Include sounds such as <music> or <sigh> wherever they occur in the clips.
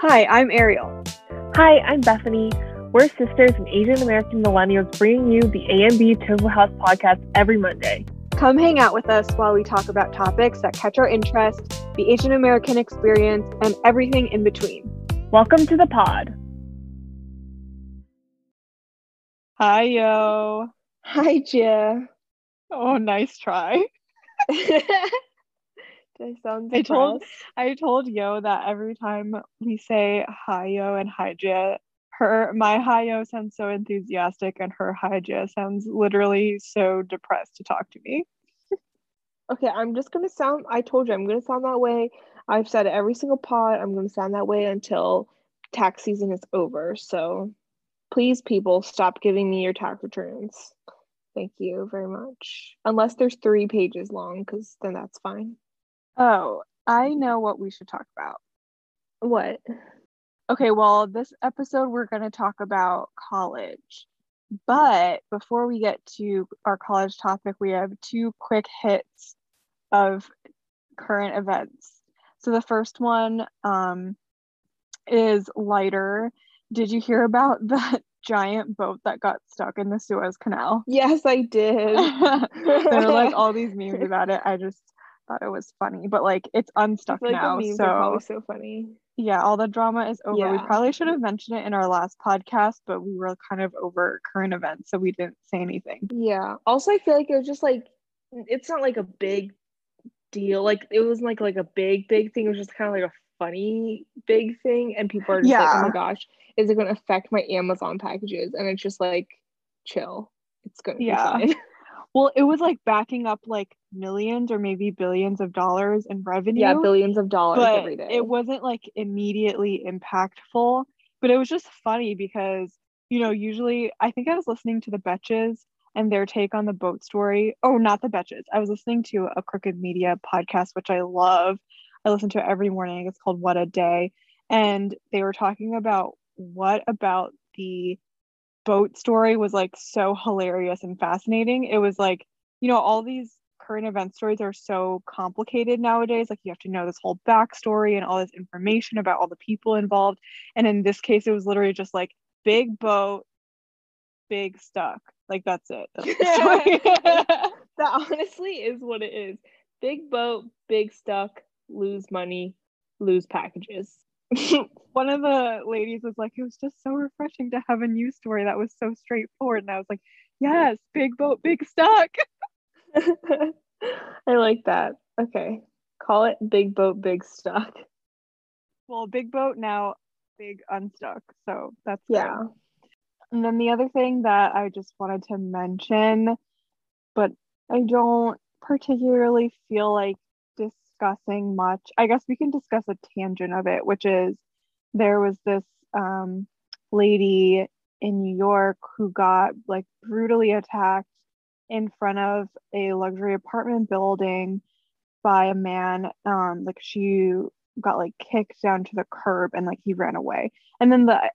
Hi, I'm Ariel. Hi, I'm Bethany. We're sisters and Asian American millennials bringing you the AMB Tofu House podcast every Monday. Come hang out with us while we talk about topics that catch our interest, the Asian American experience, and everything in between. Welcome to the pod. Hi, yo. Hi, Gia. Oh, nice try. <laughs> I sound I told? I told Yo that every time we say hi yo and hi Jia, her my hi yo sounds so enthusiastic and her hi Jia sounds literally so depressed to talk to me. Okay, I'm just gonna sound. I told you I'm gonna sound that way. I've said every single pod. I'm gonna sound that way until tax season is over. So, please, people, stop giving me your tax returns. Thank you very much. Unless there's three pages long, because then that's fine. Oh, I know what we should talk about. What? Okay, well, this episode we're going to talk about college. But before we get to our college topic, we have two quick hits of current events. So the first one um, is lighter. Did you hear about <laughs> that giant boat that got stuck in the Suez Canal? Yes, I <laughs> did. there were like all these <laughs> memes about it. I just thought it was funny, but like it's unstuck like now. so so funny. yeah, all the drama is over. We probably should have mentioned it in our last podcast, but we were kind of over current events, so we didn't say anything. Yeah. Also, I feel like it was just like it's not like a big deal. Like it wasn't like like a big big thing. It was just kind of like a funny big thing, and people are just like, "Oh my gosh, is it going to affect my Amazon packages?" And it's just like, chill. It's gonna Yeah. be fine. <laughs> Well, it was like backing up like millions or maybe billions of dollars in revenue. yeah, billions of dollars but every day. it wasn't like immediately impactful. But it was just funny because, you know, usually I think I was listening to the Betches and their take on the boat story. Oh, not the Betches. I was listening to a Crooked Media podcast, which I love. I listen to it every morning. It's called What a Day. And they were talking about what about the boat story was like so hilarious and fascinating. It was like, you know, all these current event stories are so complicated nowadays. Like you have to know this whole backstory and all this information about all the people involved. And in this case, it was literally just like big boat, big stuck. Like that's it. That's <laughs> <laughs> that honestly is what it is. Big boat, big stuck, lose money, lose packages. <laughs> One of the ladies was like, it was just so refreshing to have a news story that was so straightforward. And I was like, yes, big boat, big stuck. <laughs> <laughs> I like that. Okay. Call it big boat, big stuck. Well, big boat now, big unstuck. So that's. Yeah. And then the other thing that I just wanted to mention, but I don't particularly feel like discussing much. I guess we can discuss a tangent of it, which is there was this um, lady in New York who got like brutally attacked in front of a luxury apartment building by a man. Um, like she got like kicked down to the curb and like he ran away. And then the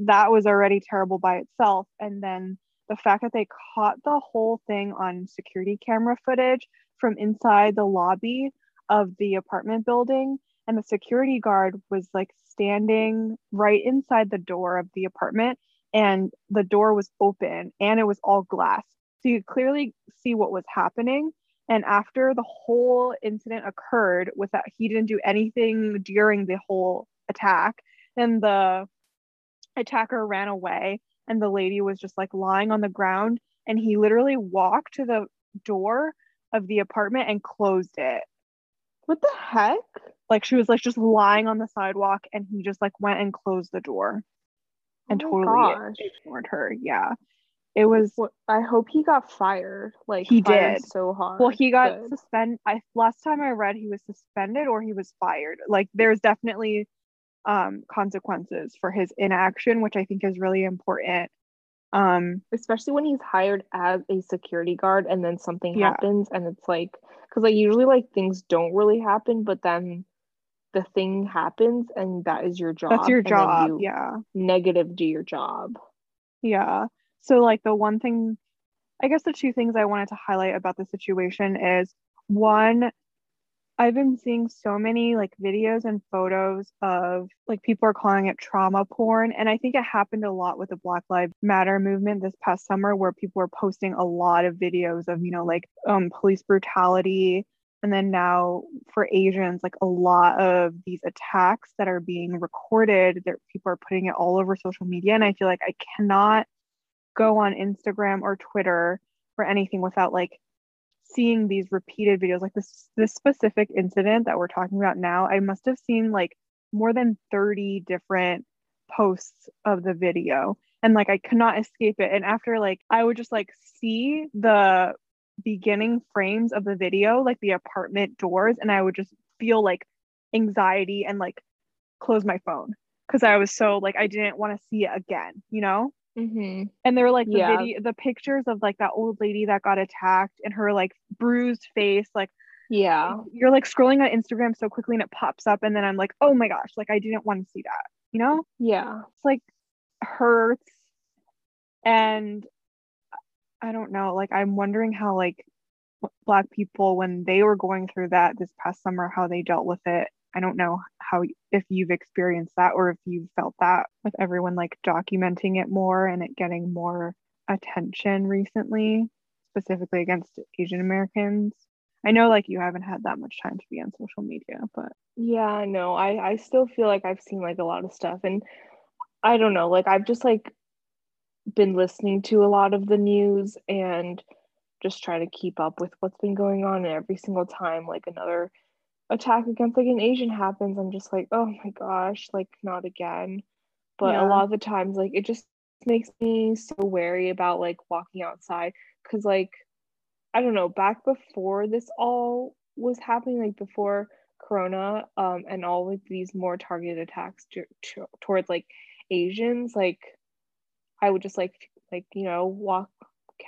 that was already terrible by itself. And then the fact that they caught the whole thing on security camera footage from inside the lobby of the apartment building, and the security guard was like standing right inside the door of the apartment, and the door was open and it was all glass. So you could clearly see what was happening. And after the whole incident occurred, with that he didn't do anything during the whole attack, then the attacker ran away and the lady was just like lying on the ground and he literally walked to the door of the apartment and closed it What the heck? like she was like just lying on the sidewalk and he just like went and closed the door and Oh totally gosh. ignored her yeah it was I hope he got fired. Like He did. so hard. well he got suspended i last time i read he was suspended or he was fired like there's definitely um consequences for his inaction which i think is really important um especially when he's hired as a security guard and then something Yeah. happens and it's like because like usually like things don't really happen but then the thing happens and that is your job that's your job you yeah negative do your job Yeah. So like the one thing I guess the two things I wanted to highlight about the situation is one I've been seeing so many like videos and photos of like people are calling it trauma porn. And I think it happened a lot with the Black Lives Matter movement this past summer where people were posting a lot of videos of, you know, like um, police brutality. And then now for Asians, like a lot of these attacks that are being recorded, that people are putting it all over social media. And I feel like I cannot go on Instagram or Twitter or anything without like seeing these repeated videos like this this specific incident that we're talking about now i must have seen like more than 30 different posts of the video. And like i could not escape it. And after like i would just like see the beginning frames of the video like the apartment doors and i would just feel like anxiety and like close my phone. Because i was so like i didn't want to see it again you know Mm-hmm. and there were like the Yeah. video the pictures of like that old lady that got attacked and her like bruised face like Yeah. you're like scrolling on instagram so quickly and it pops up and then i'm like oh my gosh like i didn't want to see that you know Yeah. it's like hurts and i don't know like i'm wondering how like black people when they were going through that this past summer how they dealt with it i don't know how if you've experienced that or if you've felt that with everyone like documenting it more and it getting more attention recently specifically against asian americans. I know like you haven't had that much time to be on social media but Yeah, no, I I still feel like I've seen like a lot of stuff and I don't know, like I've just like been listening to a lot of the news and just try to keep up with what's been going on and every single time like another attack against like an Asian happens, I'm just like, oh my gosh, like not again. But Yeah. a lot of the times like it just makes me so wary about like walking outside because like I don't know, back before this all was happening, like before Corona, um, and all like these more targeted attacks to, to, towards like Asians, like I would just like like you know walk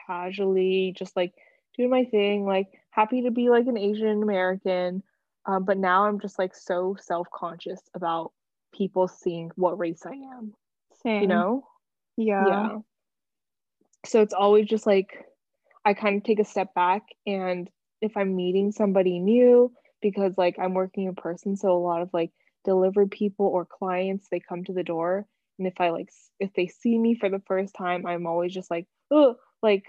casually, just like do my thing, like happy to be like an Asian American. Um, but now I'm just like so self conscious about people seeing what race I am, same. you know? yeah. Yeah. So it's always just like i kind of take a step back and if i'm meeting somebody new because like i'm working in person so a lot of like delivered people or clients they come to the door and if i like if they see me for the first time i'm always just like oh like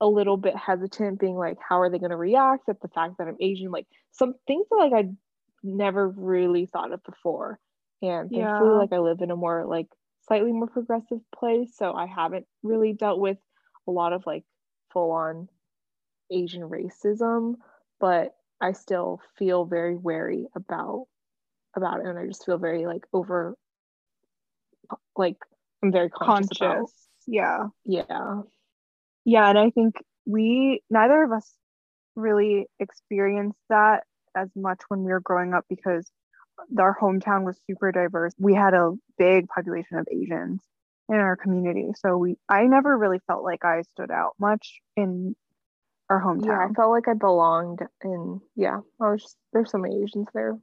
a little bit hesitant being like how are they going to react? At the fact that i'm asian like some things that like i never really thought of before. And thankfully Yeah. like i live in a more like slightly more progressive place so i haven't really dealt with a lot of like full on asian racism but i still feel very wary about about it and i just feel very like over like i'm very conscious, conscious. Yeah. Yeah Yeah, and I think we neither of us really experienced that as much when we were growing up because our hometown was super diverse. We had a big population of Asians in our community. So we I never really felt like I stood out much in our hometown. yeah i felt like i belonged and yeah i was just there's so many asians there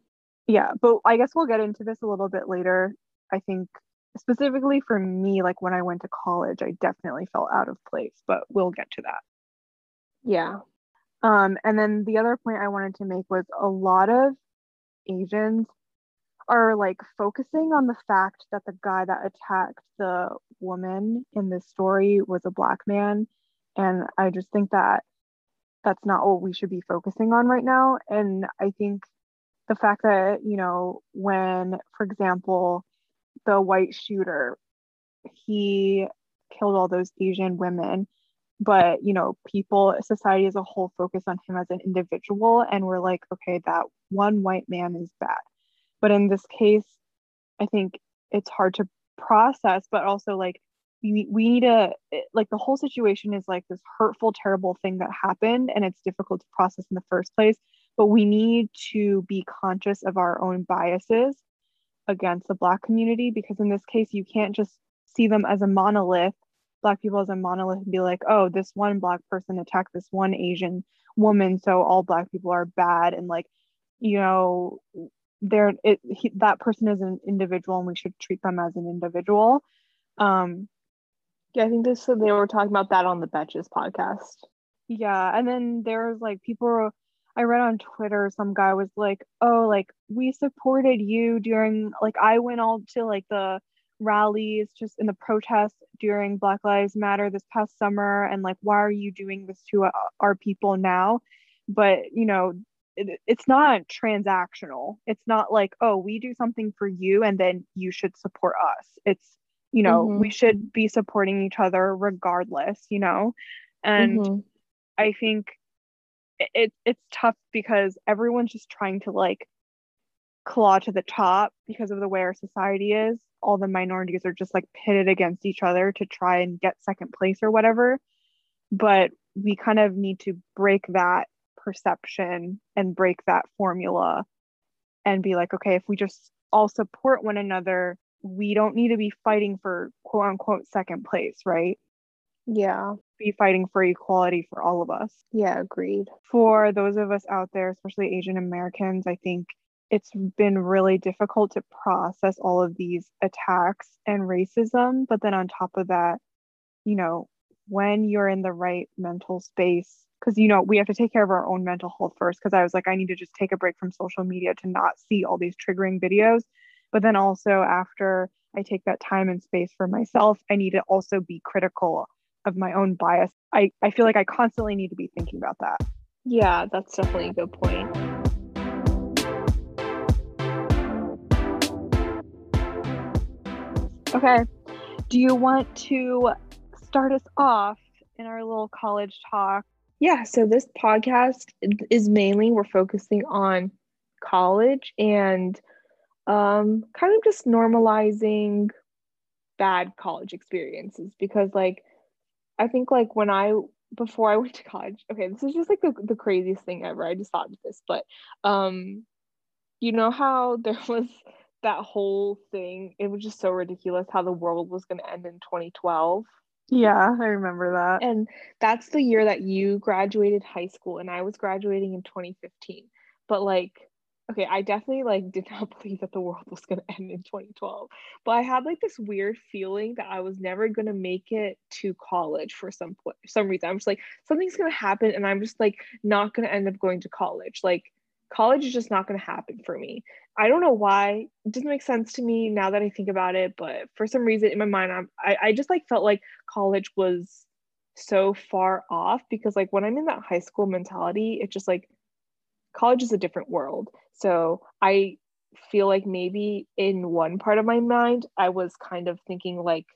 Yeah, but I guess we'll get into this a little bit later. I think specifically for me like when I went to college, I definitely felt out of place, but we'll get to that. yeah Um, and then the other point I wanted to make was a lot of Asians are like focusing on the fact that the guy that attacked the woman in this story was a black man. And I just think that that's not what we should be focusing on right now. And I think the fact that, you know, when, for example, the white shooter, he killed all those Asian women. But you know people society as a whole focus on him as an individual and we're like okay that one white man is bad. But in this case i think it's hard to process but also like we, we need to like the whole situation is like this hurtful terrible thing that happened and it's difficult to process in the first place. But we need to be conscious of our own biases against the black community because in this case you can't just see them as a monolith. Black people as a monolith and be like oh this one black person attacked this one asian woman so all black people are bad. And like you know they're it he, that person is an individual and we should treat them as an individual. Um yeah i think this they were talking about that on the betches podcast. Yeah and then there's like people I read on Twitter some guy was like, "Oh, like we supported you during like I went all to like the rallies just in the protests during Black Lives Matter this past summer and like why are you doing this to uh, our people now?" But, you know, it, it's not transactional. It's not like, "Oh, we do something for you and then you should support us." It's, you know, mm-hmm. we should be supporting each other regardless, you know. And mm-hmm. I think it it's tough because everyone's just trying to like claw to the top because of the way our society is. All the minorities are just like pitted against each other to try and get second place or whatever. But we kind of need to break that perception and break that formula and be like, okay, if we just all support one another, we don't need to be fighting for quote unquote second place, right? Yeah. Be fighting for equality for all of us. Yeah, agreed. For those of us out there, especially Asian Americans, I think it's been really difficult to process all of these attacks and racism. But then on top of that, you know, when you're in the right mental space, because, you know, we have to take care of our own mental health first. Because I was like, I need to just take a break from social media to not see all these triggering videos. But then also, after I take that time and space for myself, I need to also be critical of my own bias. I, I feel like I constantly need to be thinking about that. Yeah, that's definitely a good point. Okay. Do you want to start us off in our little college talk? Yeah, so this podcast is mainly we're focusing on college and um kind of just normalizing bad college experiences because like I think like when I before I went to college, okay, this is just like the, the craziest thing ever. I just thought of this, but um, you know how <laughs> there was that whole thing, it was just so ridiculous how the world was gonna end in 2012. Yeah, I remember that. And that's the year that you graduated high school and I was graduating in 2015. But like okay, I definitely like <laughs> did not believe that the world was going to end in 2012. But I had like this weird feeling that I was never going to make it to college for some some reason. I'm just like something's going to happen and I'm just like not going to end up going to college. Like college is just not going to happen for me. I don't know why. It doesn't make sense to me now that I think about it, but for some reason in my mind I'm, I I just like felt like college was so far off because like when I'm in that high school mentality, it just like college is a different world. So I feel like maybe in one part of my mind, I was kind of thinking like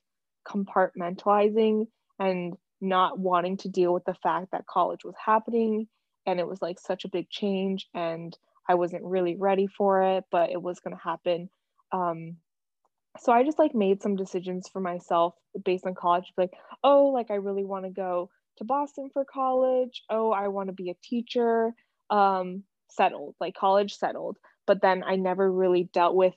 compartmentalizing and not wanting to deal with the fact that college was happening and it was like such a big change and I wasn't really ready for it, but it was going to happen. Um, so I just like made some decisions for myself based on college, like, oh, like I really want to go to Boston for college. Oh, I want to be a teacher um, settled, like college settled. But then I never really dealt with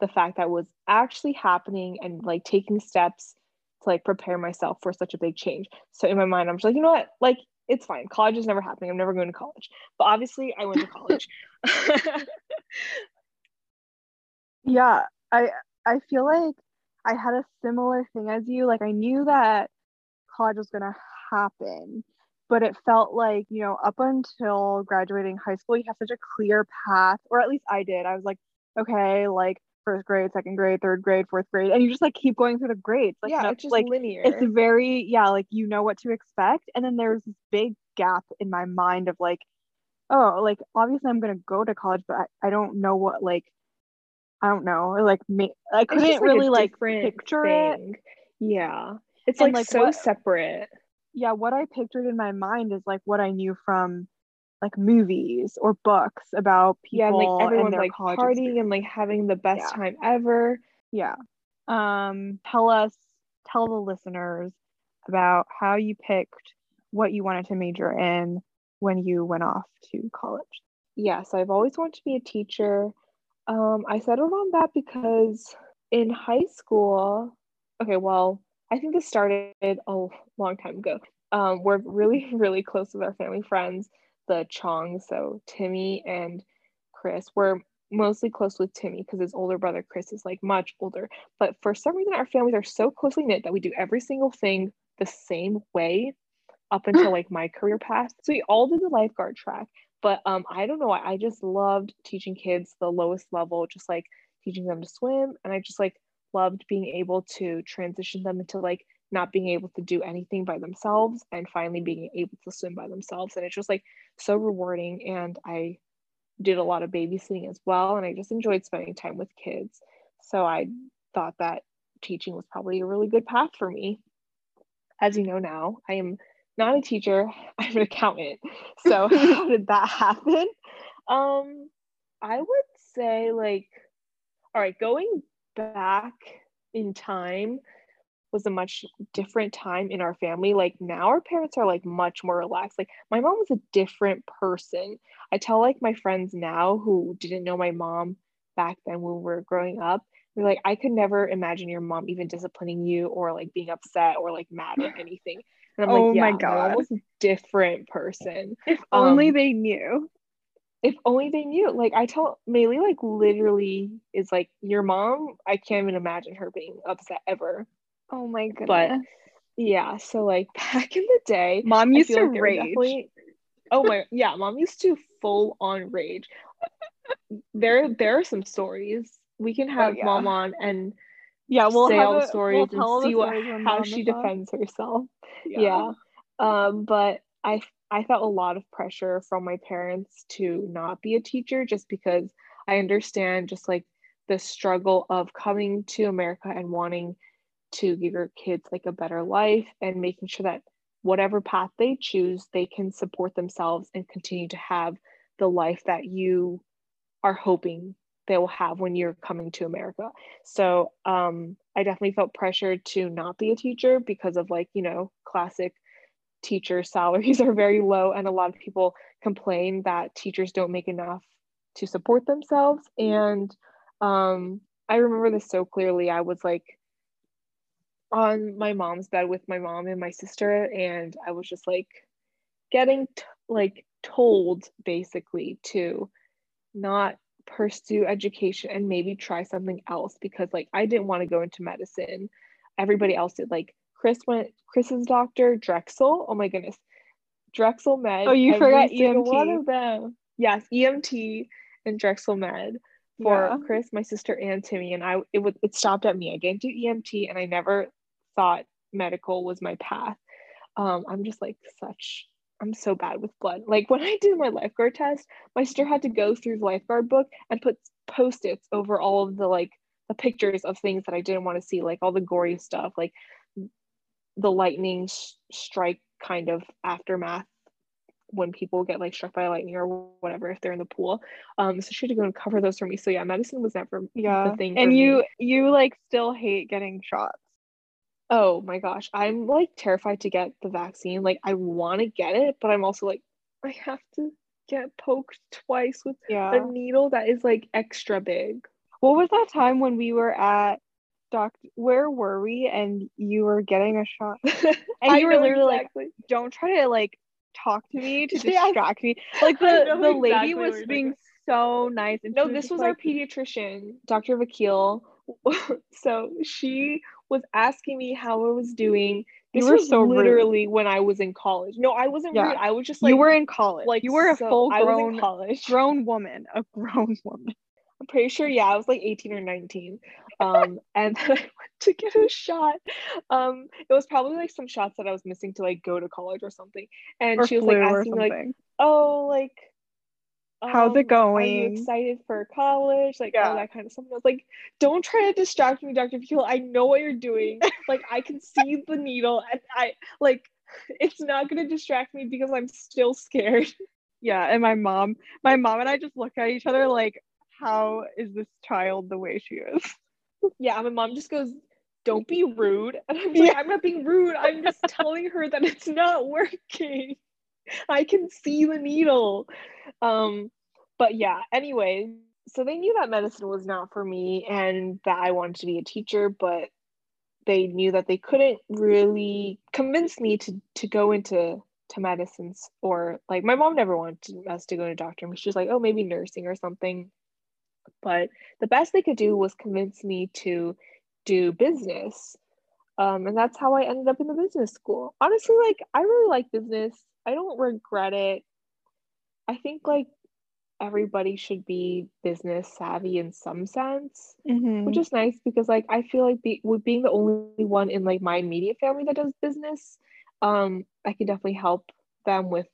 the fact that was actually happening and like taking steps to like prepare myself for such a big change. So in my mind, I'm just like, you know what? Like it's fine. College is never happening. I'm never going to college. But obviously I went to college. <laughs> yeah, I I feel like I had a similar thing as you. Like I knew that college was gonna happen but it felt like you know up until graduating high school you have such a clear path or at least i did. I was like okay like first grade second grade third grade fourth grade and you just like keep going through the grades like yeah no, it's just like linear. it's very yeah like you know what to expect and then there's this big gap in my mind of like oh like obviously i'm gonna go to college but i, I don't know what like i don't know like me i couldn't like really like picture thing. it yeah. It's like, like so what, separate yeah, what I pictured in my mind is like what I knew from like movies or books about people yeah, and like everyone like partying experience. and like having the best yeah. time ever. Yeah. Um, tell us, tell the listeners about how you picked what you wanted to major in when you went off to college. Yes, I've always wanted to be a teacher. Um, I settled on that because in high school, okay, well, I think this started a long time ago. Um, we're really, <laughs> really close with our family friends, the Chongs. So Timmy and Chris. We're mostly close with Timmy because his older brother Chris is like much older. But for some reason, our families are so closely knit that we do every single thing the same way up until <laughs> like my career path. So we all did the lifeguard track. But um, I don't know. why I just loved teaching kids the lowest level, just like teaching them to swim. And I just like loved being able to transition them into like not being able to do anything by themselves and finally being able to swim by themselves. And it's just like so rewarding. And I did a lot of babysitting as well. And I just enjoyed spending time with kids. So I thought that teaching was probably a really good path for me. As you know now, I am not a teacher, <laughs> I'm an accountant. So <laughs> how did that happen? Um, I would say like, all right, going back in time was a much different time in our family. Like now our parents are like much more relaxed. Like my mom was a different person. I tell like my friends now who didn't know my mom back then when we were growing up, they're like, I could never imagine your mom even disciplining you or like being upset or like mad at anything. And I'm Oh like, yeah, my God. mom was a different person. If only Um, they knew. If only they knew. Like I tell Maylee, like literally is like your mom. I can't even imagine her being upset ever. Oh my goodness. But yeah, so like <laughs> back in the day, Mom used to like rage. Oh my yeah, mom used to full on rage. There there are some stories. We can have Oh, yeah. mom on and Yeah, we'll say have all the a- stories we'll and see what how she defends herself. Yeah. Um, but I I felt a lot of pressure from my parents to not be a teacher just because I understand just like the struggle of coming to America and wanting to give your kids like a better life and making sure that whatever path they choose, they can support themselves and continue to have the life that you are hoping they will have when you're coming to America. So um, I definitely felt pressured to not be a teacher because of like, you know, classic teacher salaries <laughs> are very low and a lot of people complain that teachers don't make enough to support themselves. And um, i remember this so clearly. I was like on my mom's bed with my mom and my sister and i was just like getting t- like told basically to not pursue education and maybe try something else because like i didn't want to go into medicine. Everybody else did like chris went chris's doctor drexel. Oh my goodness. Drexel med Oh, you forgot single one EMT. of them. Yes emt and drexel med for Yeah. chris my sister and timmy. And i it would it stopped at me. I didn't do emt and i never thought medical was my path. Um i'm just like such i'm so bad with blood. Like when i did my lifeguard test my sister had to go through the lifeguard book and put post-its over all of the like the pictures of things that i didn't want to see like all the gory stuff like the lightning strike kind of aftermath when people get like struck by lightning or whatever if they're in the pool um so she had to go and cover those for me so yeah medicine was never Yeah. the thing and you me. you like still hate getting shots. Oh my gosh, I'm like terrified to get the vaccine. Like I want to get it, but I'm also like I have to get poked twice with Yeah. a needle that is like extra big. What was that time when we were at doc where were we and you were getting a shot? <laughs> <laughs> And you were literally exactly. like, don't try to like talk to me to <laughs> distract me. Like the the lady exactly what was being talking so nice and No, this was like, our pediatrician, Dr. Vakil. so she was asking me how I was doing. You were was so rude. literally when I was in college. No, I wasn't Yeah. rude. I was just like you were in college. like you were a so- full I was in grown college. grown woman. A grown woman. I'm pretty sure, yeah, I was like 18 or 19. Um, and <laughs> then I went to get a shot. Um, it was probably like some shots that I was missing to like go to college or something. And Or she was like asking like, oh, like, How's it um, Are you going? excited for college? Like Yeah. all that kind of stuff. And I was like, don't try to distract me, Dr. Vakil. I know what you're doing. <laughs> like I can see the needle, and I like it's not gonna distract me because I'm still scared. <laughs> Yeah, and my mom, my mom and I just look at each other like, how is this child the way she is? Yeah, my mom just goes, Don't be rude. And I'm like, Yeah. I'm not being rude. I'm just <laughs> telling her that it's not working. I can see the needle. Um, but yeah, anyway, so they knew that medicine was not for me and that I wanted to be a teacher, but they knew that they couldn't really convince me to to go into to medicines or like my mom never wanted us to go to doctor. She was like, oh, maybe nursing or something. But the best they could do was convince me to do business. Um, and that's how I ended up in the business school. Honestly, like I really like business. I don't regret it. I think like everybody should be business savvy in some sense, Mhm. which is nice because like I feel like be, being the only one in like my immediate family that does business, um, I can definitely help them with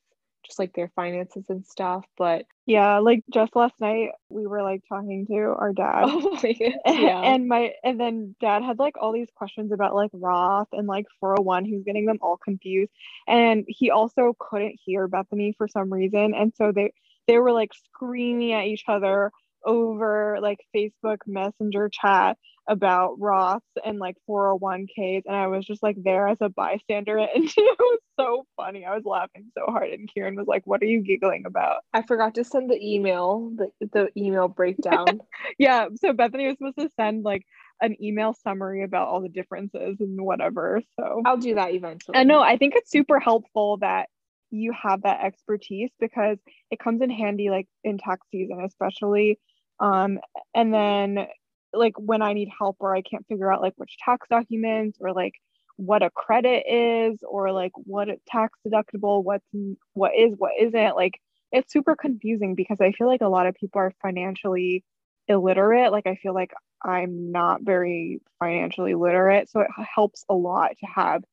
just like their finances and stuff. But Yeah, like just last night we were like talking to our dad. oh my god, <laughs> yeah, and my and then dad had like all these questions about like Roth and like 401 he was getting them all confused and he also couldn't hear Bethany for some reason and so they they were like screaming at each other over like Facebook Messenger chat about Roths and like 401ks and I was just like there as a bystander <laughs> and it was so funny I was laughing so hard and Kieran was like what are you giggling about I forgot to send the email, the the email breakdown. <laughs> yeah so bethany was supposed to send like an email summary about all the differences and whatever so I'll do that eventually. i know i think it's super helpful that you have that expertise because it comes in handy like in tax season especially um and then like when i need help or i can't figure out like which tax documents or like what a credit is or like what tax deductible what's what is what isn't like it's super confusing because i feel like a lot of people are financially illiterate. Like i feel like i'm not very financially literate so it helps a lot to have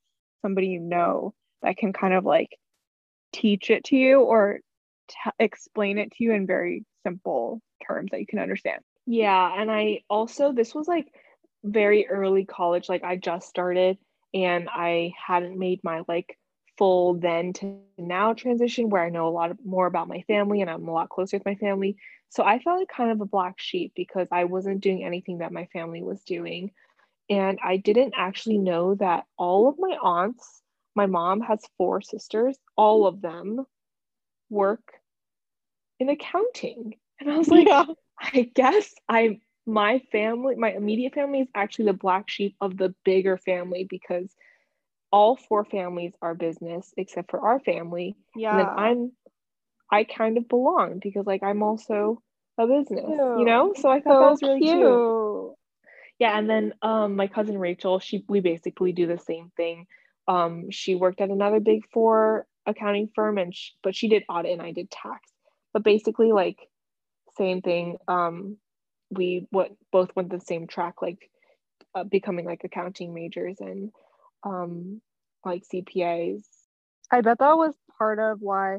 somebody you know that can kind of like teach it to you or t- explain it to you in very simple terms that you can understand Yeah, and I also this was like very early college, like I just started and I hadn't made my like full then to now transition where I know a lot more about my family and I'm a lot closer with my family. So I felt like kind of a black sheep because I wasn't doing anything that my family was doing. And I didn't actually know that all of my aunts, my mom has four sisters, all of them work in accounting. And I was like, yeah I guess I my family, my immediate family is actually the black sheep of the bigger family because all four families are business except for our family. Yeah. And I'm I kind of belong because like I'm also a business, you know? So I thought that was really cute. cute. Yeah, and then um my cousin Rachel, she we basically do the same thing. Um she worked at another big 4 accounting firm and she, but she did audit and I did tax. But basically like same thing. Um we what both went the same track like uh, becoming like accounting majors and um like CPAs. I bet that was part of why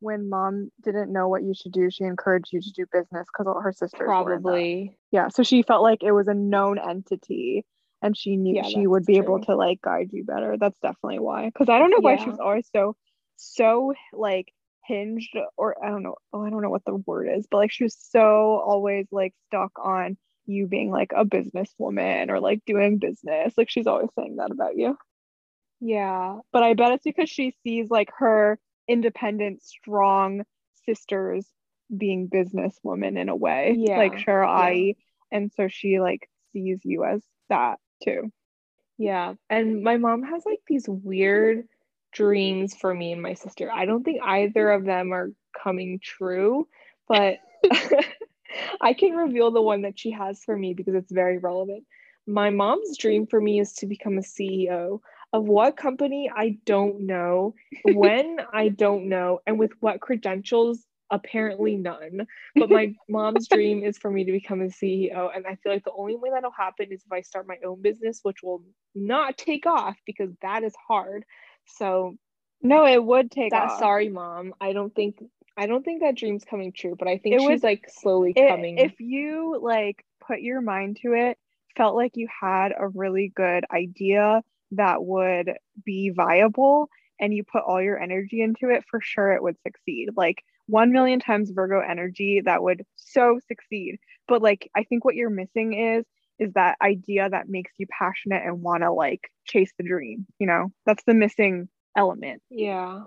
when mom didn't know what you should do, she encouraged you to do business because all her sisters. Probably. Yeah, so she felt like it was a known entity and she knew Yeah, she would be able to like guide you better. That's definitely why. Because I don't know why she was always so so like hinged or I don't know. Oh, I don't know what the word is, but like she was so always like stuck on you being like a businesswoman or like doing business. Like she's always saying that about you. Yeah. But I bet it's because she sees like her independent, strong sisters being businesswomen in a way, like Yeah, Cheryl yeah. Ai. And so she like sees you as that too. Yeah. And my mom has like these weird dreams for me and my sister. I don't think either of them are coming true, but <laughs> <laughs> I can reveal the one that she has for me because it's very relevant. My mom's dream for me is to become a CEO of what company I don't know, when <laughs> I don't know, and with what credentials apparently none. But my mom's dream is for me to become a CEO. And I feel like the only way that'll happen is if I start my own business, which will not take off because that is hard. So No, it would take that off. sorry mom. I don't think I don't think that dream's coming true, but I think It she's would- like slowly It- coming. if you like put your mind to it, felt like you had a really good idea that would be viable and you put all your energy into it, for sure it would succeed. Like 1 million times Virgo energy that would so succeed. But like I think what you're missing is is that idea that makes you passionate and want to like chase the dream, you know? That's the missing element. Yeah.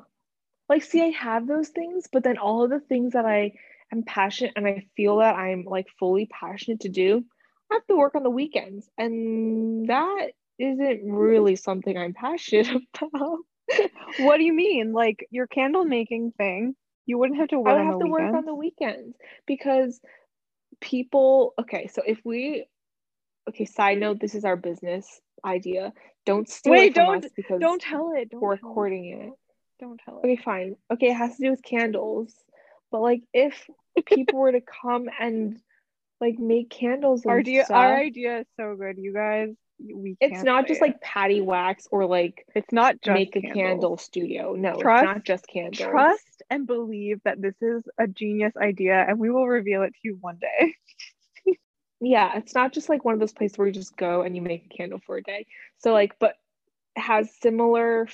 Like, see, I have those things, but then all of the things that I am passionate and I feel that I'm like fully passionate to do, I have to work on the weekends. And that isn't really something I'm passionate <laughs> about. What do you mean? Like your candle making thing, you wouldn't have to work I would have to work on the weekends because people, okay, so if we, okay, side note, this is our business idea. Don't steal Wait, it from don't- us because Don't tell it. Don't we're tell it. recording it. Don't tell it. Okay, fine. Okay, it has to do with candles. But like if people were to come and like make candles and Our idea, stuff, our idea is so good, you guys. We it's not just it. like patty wax or like it's not just make a candle studio. No, Trust- it's not just candles. Trust and believe that this is a genius idea, and we will reveal it to you one day. <laughs> Yeah, it's not just like one of those places where you just go and you make a candle for a day. So like, but it has similar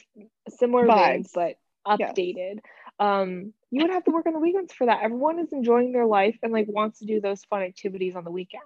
similar veins, Vibes. but Yes. updated. Um, you would have to work on the weekends for that. Everyone is enjoying their life and like wants to do those fun activities on the weekend.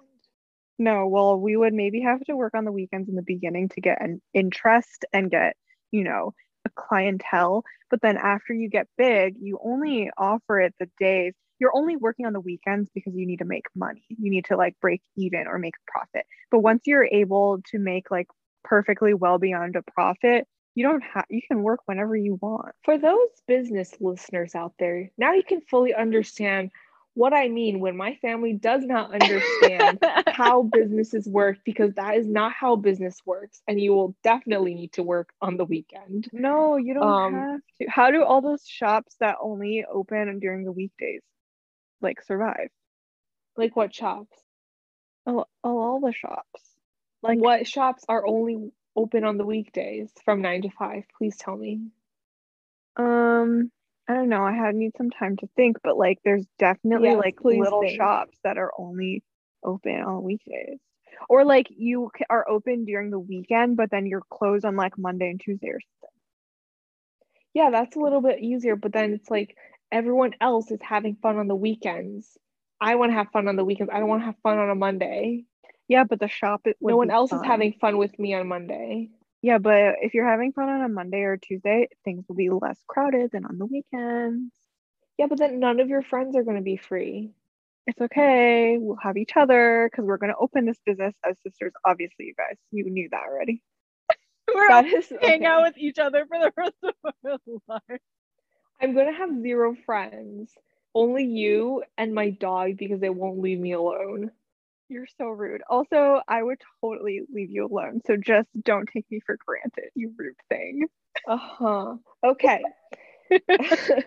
No, well, we would maybe have to work on the weekends in the beginning to get an interest and get, you know, a clientele. But then after you get big, you only offer it the days. You're only working on the weekends because you need to make money. You need to like break even or make a profit. But once you're able to make like perfectly well beyond a profit, you don't have you can work whenever you want. For those business listeners out there, now you can fully understand what I mean when my family does not understand <laughs> how businesses work because that is not how business works and you will definitely need to work on the weekend. No, you don't Um, have to. How do all those shops that only open during the weekdays like survive? Like what shops? Oh, oh, all the shops. Like what shops are only open on the weekdays from 9 to 5? Please tell me. Um, I don't know. I had need some time to think, but like there's definitely Yes, like little think. shops that are only open on weekdays. Or like you are open during the weekend, but then you're closed on like Monday and Tuesday or something. Yeah, that's a little bit easier, but then it's like everyone else is having fun on the weekends. I want to have fun on the weekends. I don't want to have fun on a Monday. Yeah, but the shop it No one else is having fun with me on Monday. Yeah, but if you're having fun on a Monday or Tuesday, things will be less crowded than on the weekends. Yeah, but then none of your friends are going to be free. It's okay. We'll have each other because we're going to open this business as sisters. Obviously, you guys, you knew that already. <laughs> we're all That is hang okay. out with each other for the rest of our lives. I'm to have zero friends. Only you and my dog because they won't leave me alone. You're so rude. Also, I would totally leave you alone. So just don't take me for granted, you rude thing. Uh-huh. Okay. <laughs>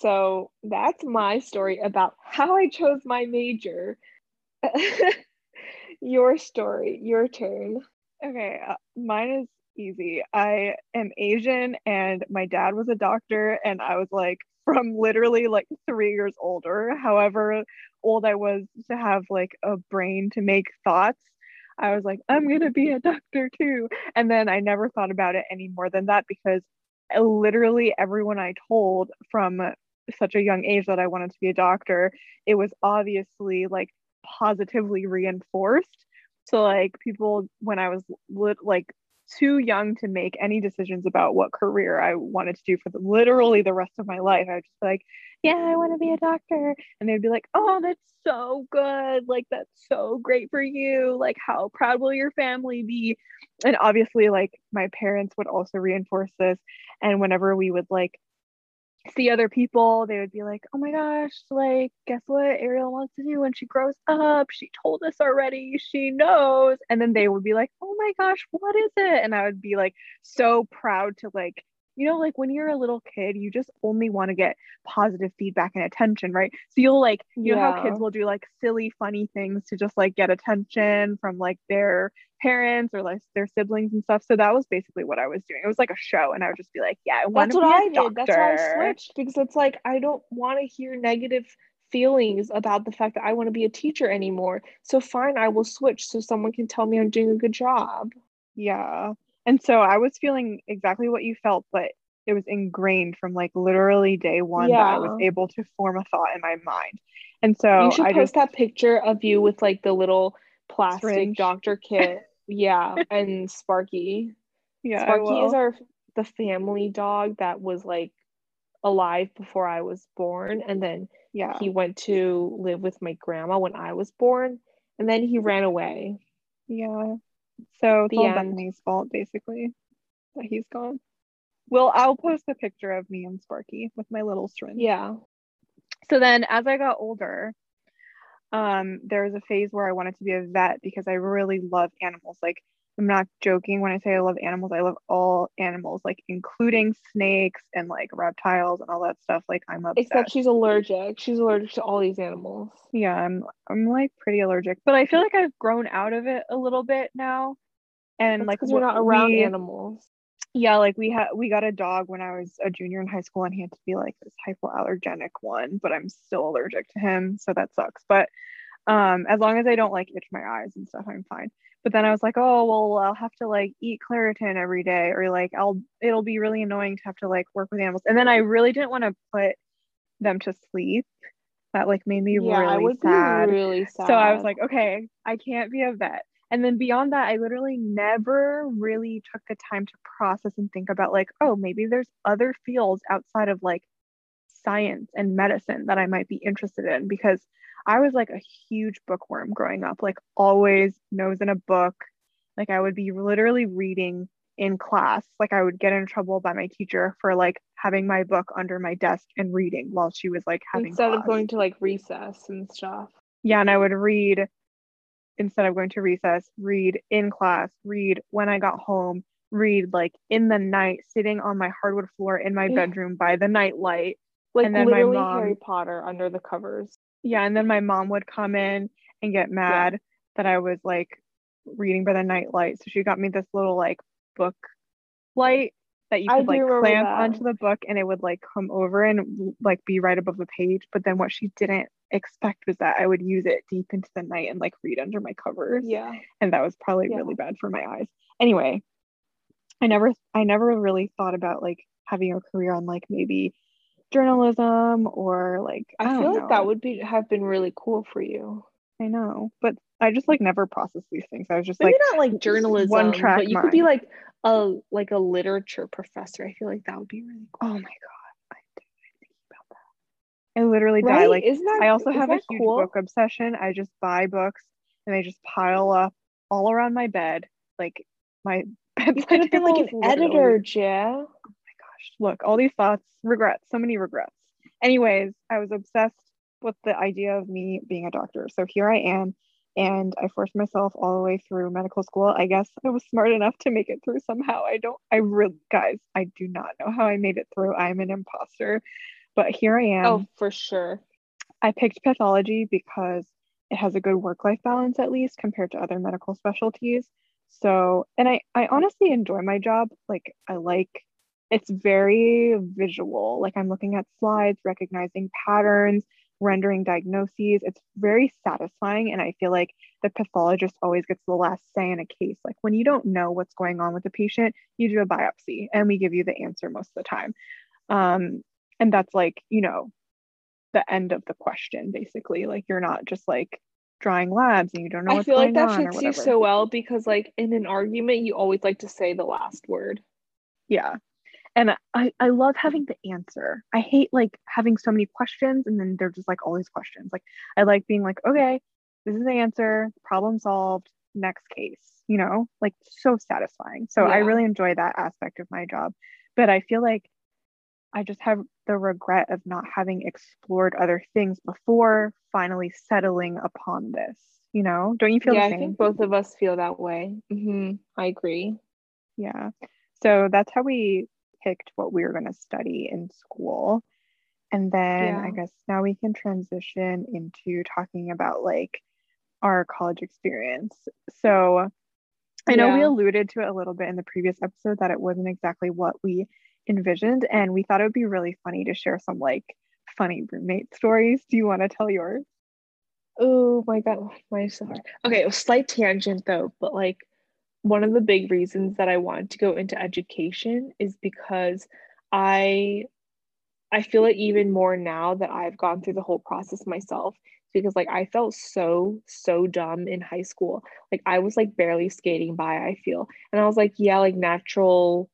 so that's my story about how I chose my major. <laughs> your story, your turn. Okay, uh, mine is easy. I am Asian and my dad was a doctor, and I was like from literally like three years older, however old I was to have like a brain to make thoughts. I was like, I'm gonna be a doctor too. And then I never thought about it any more than that because uh, literally everyone I told from such a young age that I wanted to be a doctor, it was obviously like positively reinforced. So like people when I was like too young to make any decisions about what career I wanted to do for the, literally the rest of my life, I was just like, yeah, I want to be a doctor. And they'd be like, oh, that's so good. Like that's so great for you. Like how proud will your family be? And obviously like my parents would also reinforce this. And whenever we would like see other people, they would be like, oh my gosh, like, guess what Ariel wants to do when she grows up? She told us already. She knows. And then they would be like, oh my gosh, what is it? And I would be like, so proud to like, you know, like when you're a little kid, you just only want to get positive feedback and attention, right? So you'll like, you know how kids will do like silly, funny things to just like get attention from like their parents or like their siblings and stuff. So that was basically what I was doing. It was like a show, and I would just be like, yeah, I That's what be I did. That's why I switched because it's like I don't want to hear negative feelings about the fact that I want to be a teacher anymore. So fine, I will switch so someone can tell me I'm doing a good job. Yeah. And so I was feeling exactly what you felt, but it was ingrained from like literally day one that I was able to form a thought in my mind. And so you should I post just that picture of you with like the little plastic Syringe. doctor kit. <laughs> Yeah, and Sparky. yeah, Sparky is our the family dog that was like alive before I was born, and then yeah. he went to live with my grandma when I was born, and then he ran away. Yeah. So it's The all end. Bethany's fault basically that he's gone. Well, I'll post a picture of me and Sparky with my little syringe. Yeah. so then as I got older, um, there was a phase where I wanted to be a vet because I really love animals. Like I'm not joking when I say I love animals. I love all animals, like including snakes and like reptiles and all that stuff. Like I'm obsessed. Except she's allergic. She's allergic to all these animals. Yeah, I'm I'm like pretty allergic, but I feel like I've grown out of it a little bit now. And That's like you're not around we- animals. yeah like we had we got a dog when i was a junior in high school and he had to be like this hypoallergenic one but i'm still allergic to him so that sucks but um as long as i don't like itch my eyes and stuff i'm fine but then i was like oh well i'll have to like eat claritin every day or like i'll it'll be really annoying to have to like work with animals and then i really didn't want to put them to sleep that like made me yeah, really sad really sad. so I was like, okay, I can't be a vet. And then beyond that, I literally never really took the time to process and think about, like, oh, maybe there's other fields outside of like science and medicine that I might be interested in because I was like a huge bookworm growing up, like, always nose in a book. Like, I would be literally reading in class. Like, I would get in trouble by my teacher for like having my book under my desk and reading while she was like having instead of going to like recess and stuff. Yeah, and I would read instead of going to recess, read in class, read when I got home, read like in the night, sitting on my hardwood floor in my bedroom by the night light. Like And then my literally mom- Harry Potter under the covers. Yeah, and then my mom would come in and get mad that I was like reading by the night light. So she got me this little like book light that you could like clamp that. onto the book and it would like come over and like be right above the page. But then what she didn't expect was that I would use it deep into the night and like read under my covers Yeah. and that was probably Yeah. really bad for my eyes anyway i never i never really thought about like having a career on like maybe journalism or like i, I, feel like know. that would be have been really cool for you. i know but i just like never processed these things i was just Maybe like not like journalism, one track but you could be like a like a literature professor. I feel like that would be really cool. oh my god i didn't think about that i literally die Right? like isn't that i also have a huge cool? book obsession i just buy books and they just pile up all around my bed like my <laughs> You bedside could have been like an editor, Jia. Gosh, look, all these thoughts, regrets, so many regrets. Anyways, I was obsessed with the idea of me being a doctor. So here I am, and I forced myself all the way through medical school. I guess I was smart enough to make it through somehow. I don't, I really, guys, I do not know how I made it through. I'm an imposter, but here I am. oh, for sure. I picked pathology because it has a good work life balance, at least compared to other medical specialties. So, and I, I honestly enjoy my job. Like, I like it's very visual. Like, I'm looking at slides, recognizing patterns, rendering diagnoses. It's very satisfying. And I feel like the pathologist always gets the last say in a case. Like, when you don't know what's going on with the patient, you do a biopsy and we give you the answer most of the time. Um, and that's like, you know, the end of the question basically like you're not just like drawing labs and you don't know I feel like that fits you so well because like in an argument you always like to say the last word. yeah and I, I love having the answer. I hate like having so many questions and then they're just like all these questions. Like i like being like okay this is the answer problem solved next case you know? Like so satisfying. So i really enjoy that aspect of my job. But i feel like i just have the regret of not having explored other things before finally settling upon this you know? Don't you feel yeah, I think both of us feel that way. hmm I agree. Yeah. So that's how we picked what we were going to study in school. And then I guess now we can transition into talking about like our college experience. So I know we alluded to it a little bit in the previous episode that it wasn't exactly what we envisioned. And we thought it would be really funny to share some like funny roommate stories. Do you want to tell yours? Oh my god, why is so hard? Okay, a slight tangent though, but like one of the big reasons that I wanted to go into education is because I I feel it even more now that I've gone through the whole process myself because like I felt so so dumb in high school. Like I was like barely skating by, I feel. And I was like, yeah, like natural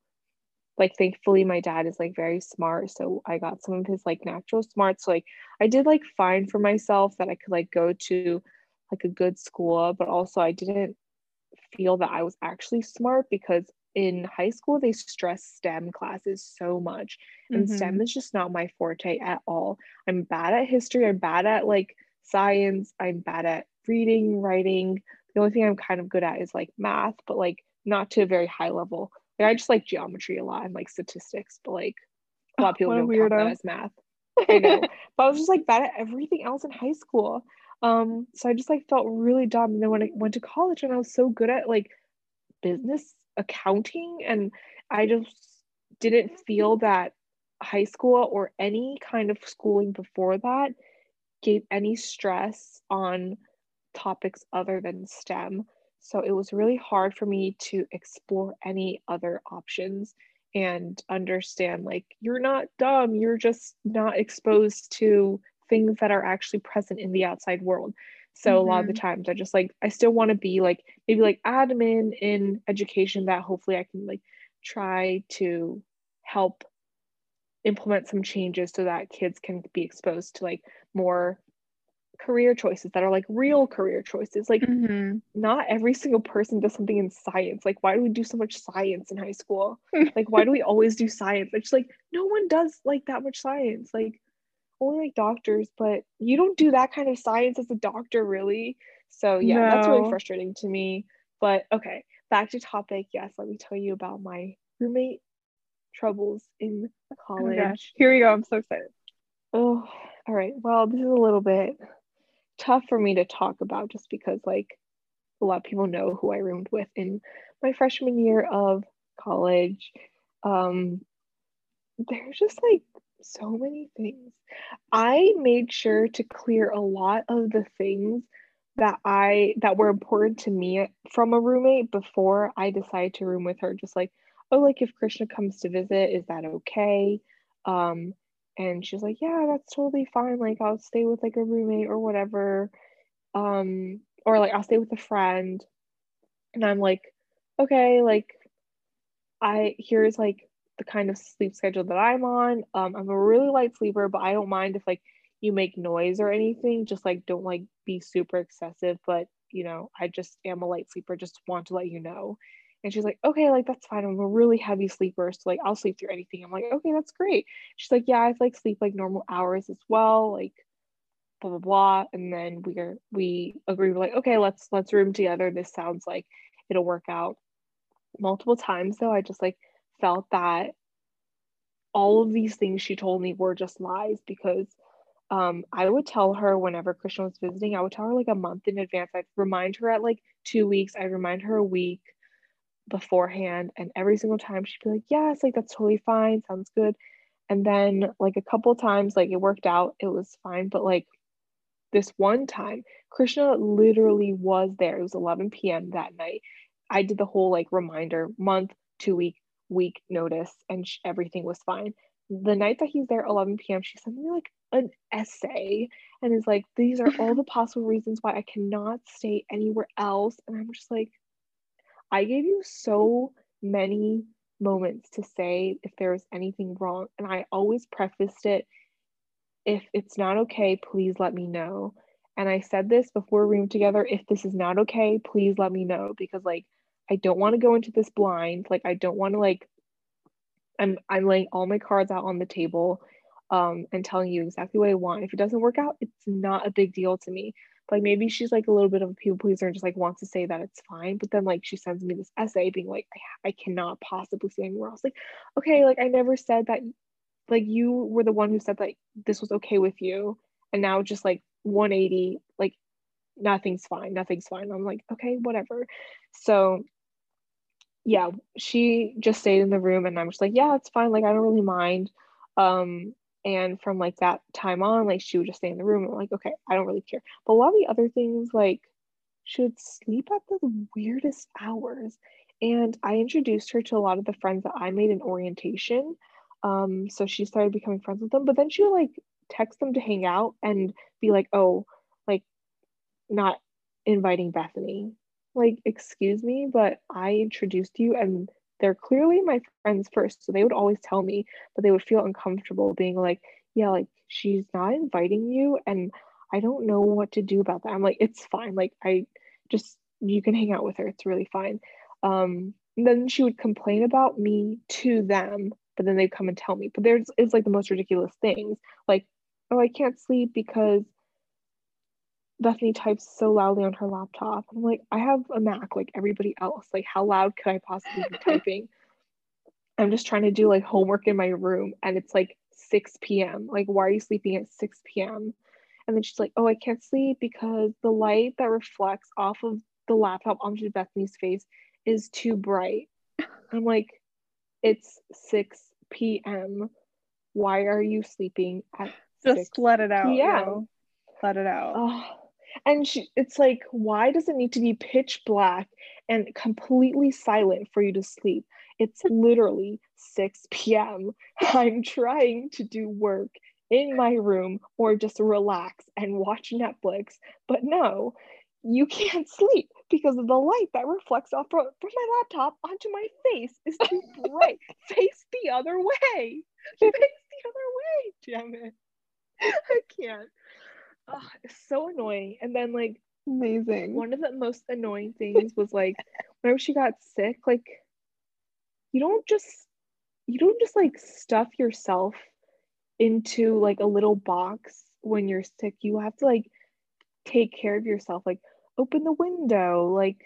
like thankfully my dad is like very smart so i got some of his like natural smarts so like i did like fine for myself that i could like go to like a good school but also i didn't feel that i was actually smart because in high school they stress stem classes so much and Mhm. stem is just not my forte at all i'm bad at history i'm bad at like science i'm bad at reading writing the only thing i'm kind of good at is like math but like not to a very high level. Like I just like geometry a lot and like statistics, but like a lot of <laughs> people don't count that as math. I know. but I was just like bad at everything else in high school. Um, so I just like felt really dumb. And then when I went to college and I was so good at like business accounting and I just didn't feel that high school or any kind of schooling before that gave any stress on topics other than STEM. So it was really hard for me to explore any other options and understand like you're not dumb, you're just not exposed to things that are actually present in the outside world. So a lot of the times I just like I still want to be like maybe like admin in education that hopefully I can like try to help implement some changes so that kids can be exposed to like more career choices that are like real career choices. Like Mhm. not every single person does something in science. Like, why do we do so much science in high school? <laughs> like, why do we always do science? It's like no one does like that much science. Like, only like doctors, but you don't do that kind of science as a doctor, really. So yeah, that's really frustrating to me. But okay, back to topic. Yes, let me tell you about my roommate troubles in Oh college. gosh. Here we go. I'm so excited. Oh, all right. Well, this is a little bit tough for me to talk about just because, like, a lot of people know who I roomed with in my freshman year of college. Um, there's just like so many things. I made sure to clear a lot of the things that I that were important to me from a roommate before I decided to room with her. Just like, oh, like if Krishna comes to visit, is that okay? Um, and she's like, yeah, that's totally fine. Like I'll stay with like a roommate or whatever. Um, or like I'll stay with a friend. And I'm like, okay, like I here's like the kind of sleep schedule that I'm on. Um, I'm a really light sleeper, but I don't mind if like you make noise or anything. Just like don't like be super excessive. But you know, I just am a light sleeper. Just want to let you know. And she's like, okay, like that's fine. I'm a really heavy sleeper, so like I'll sleep through anything. I'm like, okay, that's great. She's like, yeah, I like sleep like normal hours as well. Like blah blah blah. And then we're we agree. We're like, okay, let's let's room together. This sounds like it'll work out. Multiple times though, I just like felt that all of these things she told me were just lies because um, I would tell her whenever Krishna was visiting, I would tell her like a month in advance. I'd remind her at like two weeks, I'd remind her a week beforehand. And every single time she'd be like, Yes, like that's totally fine, sounds good. And then like a couple times, like it worked out, it was fine. But like this one time, Krishna literally was there. It was 11 p.m. that night. I did the whole like reminder month, two week, week notice, and sh- everything was fine. The night that he's there, 11 p.m., she sent me like an essay and is like, These are all the <laughs> possible reasons why I cannot stay anywhere else. And I'm just like, I gave you so many moments to say if there was anything wrong. And I always prefaced it if it's not okay, please let me know. And I said this before we roomed together if this is not okay, please let me know because like I don't want to go into this blind. Like I don't want to like I'm I'm laying all my cards out on the table um and telling you exactly what I want. If it doesn't work out, it's not a big deal to me. But like maybe she's like a little bit of a people pleaser and just like wants to say that it's fine. But then like she sends me this essay being like, I, I cannot possibly stay anywhere else. Like, okay, like I never said that like you were the one who said that this was okay with you and now just like 180 like nothing's fine nothing's fine. I'm like okay whatever. So yeah she just stayed in the room and i'm just like yeah it's fine. Like i don't really mind. Um and from like that time on like she would just stay in the room. I'm like okay i don't really care. But a lot of the other things like she would sleep at the weirdest hours. And i introduced her to a lot of the friends that i made in orientation. Um, so she started becoming friends with them, but then she would like text them to hang out and be like, oh, not inviting Bethany. Like, excuse me, but I introduced you and they're clearly my friends first. So they would always tell me, but they would feel uncomfortable being like, yeah, like she's not inviting you and I don't know what to do about that. I'm like, it's fine. Like, I just, you can hang out with her. It's really fine. Um, then she would complain about me to them but then they'd come and tell me. But there's it's like the most ridiculous things. Like, oh, I can't sleep because Bethany types so loudly on her laptop. I'm like, I have a Mac like everybody else. Like, how loud could I possibly be <laughs> typing? I'm just trying to do like homework in my room and it's like 6 p.m. Like, why are you sleeping at 6 p.m.? And then she's like, Oh, I can't sleep because the light that reflects off of the laptop onto Bethany's face is too bright. I'm like, It's 6 p.m. Why are you sleeping at Just 6 let it out. Yeah. Let it out. Oh, and she, it's like, why does it need to be pitch black and completely silent for you to sleep? It's literally 6 p.m. <laughs> I'm trying to do work in my room or just relax and watch Netflix, but no, you can't <laughs> sleep because of the light that reflects off from, from my laptop onto my face is too <laughs> bright. Face the other way. Face the other way. Damn it. I can't. Ugh, it's so annoying. And then like Amazing. one of the most annoying things was like whenever she got sick, like you don't just you don't just like stuff yourself into like a little box when you're sick. You have to like take care of yourself. Like open the window, like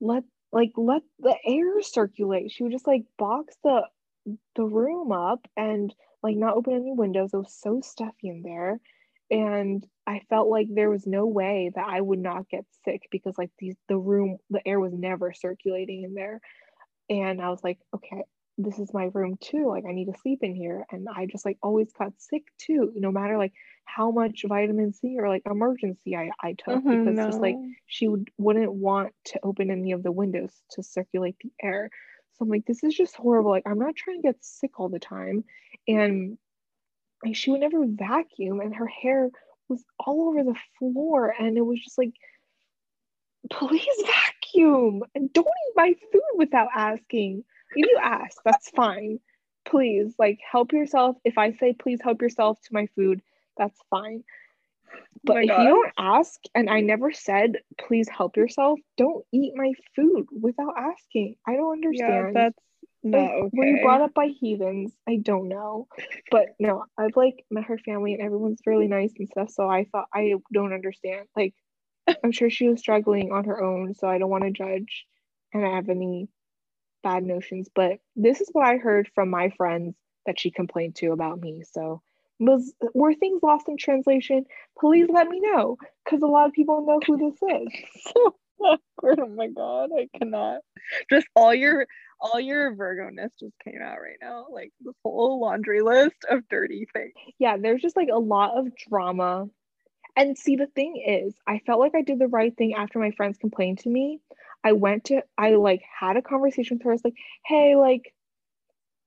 let like let the air circulate. She would just like box the the room up and like not open any windows. It was so stuffy in there. And I felt like there was no way that I would not get sick because like these the room, the air was never circulating in there. And I was like, okay, this is my room too. Like I need to sleep in here. And I just like always got sick too, no matter like how much vitamin C or like Emergen-C I, I took Mhm, because just like she would wouldn't want to open any of the windows to circulate the air. So I'm like, this is just horrible. Like I'm not trying to get sick all the time. And like she would never vacuum and her hair was all over the floor and it was just like please vacuum and don't eat my food without asking. If you ask that's fine. Please like help yourself. If i say please help yourself to my food that's fine. Oh but my if God. you don't ask and i never said please help yourself don't eat my food without asking. I don't understand. Yeah, that's like, oh, okay. Were you brought up by heathens? I don't know. But no, I've like met her family and everyone's really nice and stuff. So I thought I don't understand. Like, I'm sure she was struggling on her own. So I don't want to judge and I have any bad notions. But this is what I heard from my friends that she complained to about me. So was were things lost in translation? Please let me know because a lot of people know who this is. <laughs> so awkward. Oh my god, I cannot. Just all your all your Virgo-ness just came out right now. Like the whole laundry list of dirty things. yeah, there's just like a lot of drama. And see, the thing is, I felt like I did the right thing after my friends complained to me. I went to, I like had a conversation with her. I was like, hey, like,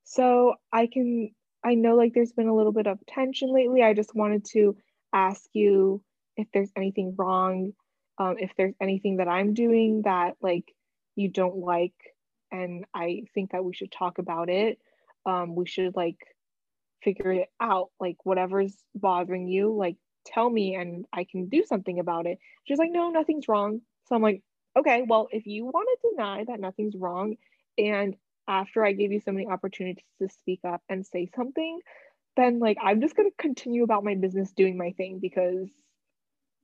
so I can, I know like there's been a little bit of tension lately. I just wanted to ask you if there's anything wrong, um, if there's anything that I'm doing that like you don't like. And I think that we should talk about it. Um, we should like figure it out like whatever's bothering you like tell me and i can do something about it she's like no nothing's wrong so i'm like okay well if you want to deny that nothing's wrong and after i gave you so many opportunities to speak up and say something then like i'm just going to continue about my business doing my thing because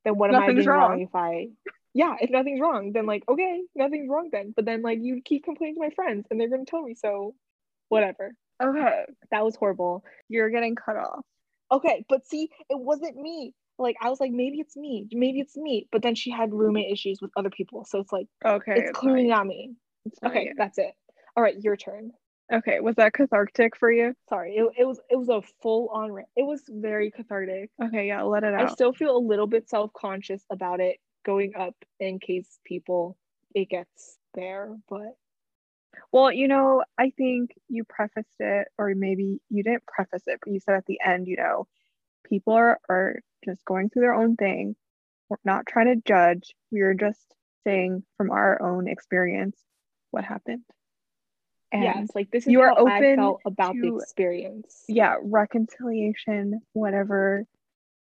then what am i doing wrong wrong. if i yeah if nothing's wrong then like okay nothing's wrong then but then like you keep complaining to my friends and they're to tell me so whatever Okay, that was horrible you're getting cut off. Okay, but see, it wasn't me. Like I was like, maybe it's me, maybe it's me. But then she had roommate issues with other people, so it's like Okay, it's clearly not me. It's. Okay, that's it. All right, your turn. Okay, was that cathartic for you? Sorry, it, it was it was a full on. Ra- it was very cathartic. Okay, yeah, let it out. I still feel a little bit self conscious about it going up in case people it gets there, but Well, you know, I think you prefaced it, or maybe you didn't preface it, but you said at the end, you know, people are, are just going through their own thing. We're not trying to judge. We're just saying from our own experience what happened. And yes, like this is you are how I open felt about the experience. yeah, reconciliation, whatever.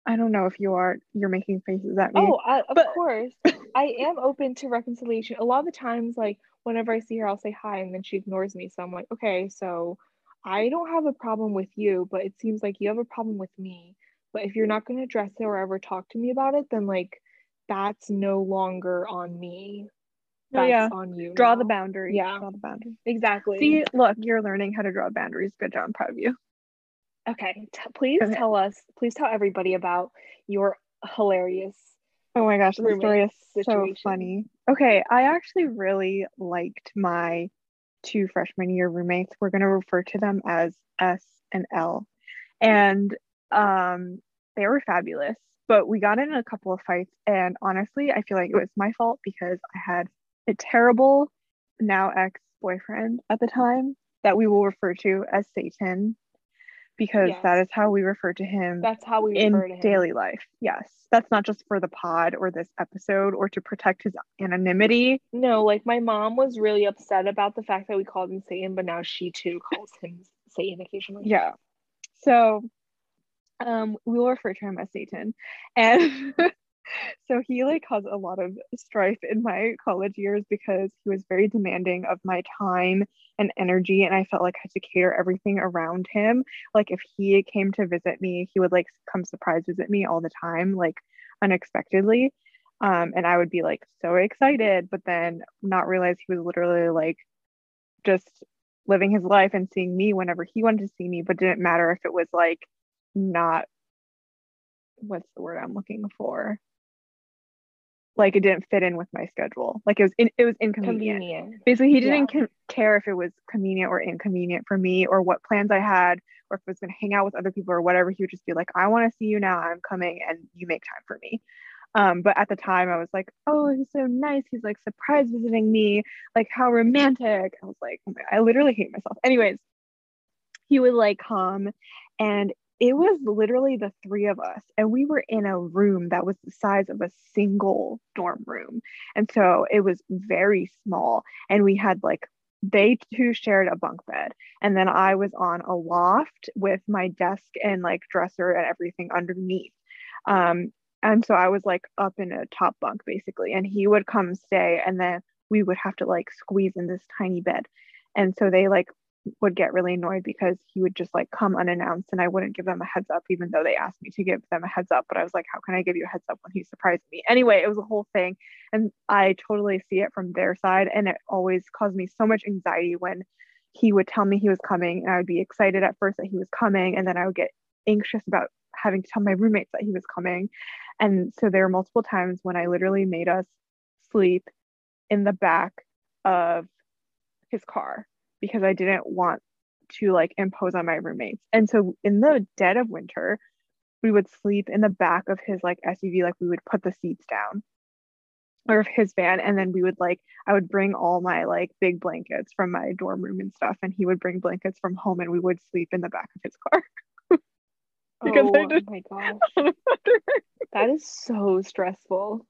I don't know if you are, you're making faces at me. Oh, I, of But- course. <laughs> I am open to reconciliation. A lot of the times, like whenever I see her, I'll say hi, and then she ignores me. So I'm like, okay, so I don't have a problem with you, but it seems like you have a problem with me. But if you're not going to address it or ever talk to me about it, then like that's no longer on me. That's yeah. on you. Draw now. the boundary. Yeah. Draw the boundary. Exactly. See, look, you're learning how to draw boundaries. Good job. I'm proud of you. okay. T- please Okay. tell us, please tell everybody about your hilarious Oh my gosh, the story is so funny. Okay, I actually really liked my two freshman year roommates. We're gonna refer to them as S and L. And um they were fabulous, but we got in a couple of fights and honestly, I feel like it was my fault because I had a terrible now ex-boyfriend at the time that we will refer to as Satan because Yes. that is how we refer to him That's how we in refer to him. daily life. Yes. That's not just for the pod or this episode or to protect his anonymity. No, like my mom was really upset about the fact that we called him Satan, but now she too calls him Satan occasionally. Yeah. So um we will refer to him as Satan. And <laughs> so he like caused a lot of strife in my college years because he was very demanding of my time and energy and I felt like I had to cater everything around him. Like if he came to visit me, he would like come surprise visit me all the time, like unexpectedly. Um, and I would be like so excited, but then not realize he was literally like just living his life and seeing me whenever he wanted to see me, but didn't matter if it was like not what's the word I'm looking for? Like it didn't fit in with my schedule. Like it was in, it was inconvenient. Convenient. Basically, he didn't Yeah. ca- care if it was convenient or inconvenient for me or what plans I had or if I was going to hang out with other people or whatever. He would just be like, I want to see you now. I'm coming and you make time for me. Um, but at the time, I was like, oh, he's so nice. He's like surprise visiting me. Like, how romantic. I was like, oh I literally hate myself. Anyways, he would like come and it was literally the three of us and we were in a room that was the size of a single dorm room. And so it was very small and we had like they two shared a bunk bed and then i was on a loft with my desk and like dresser and everything underneath. Um and so i was like up in a top bunk basically and he would come stay and then we would have to like squeeze in this tiny bed. And so they like would get really annoyed because he would just like come unannounced and I wouldn't give them a heads up even though they asked me to give them a heads up. But I was like how can I give you a heads up when he surprised me? Anyway it was a whole thing. And I totally see it from their side. And it always caused me so much anxiety when he would tell me he was coming and I would be excited at first that he was coming. And then I would get anxious about having to tell my roommates that he was coming. And so there were multiple times when I literally made us sleep in the back of his car because I didn't want to like impose on my roommates. And so in the dead of winter, we would sleep in the back of his like SUV, like we would put the seats down or of his van. And then we would like, I would bring all my like big blankets from my dorm room and stuff. And he would bring blankets from home and we would sleep in the back of his car. <laughs> Because I oh did- my gosh. <laughs> That is so stressful.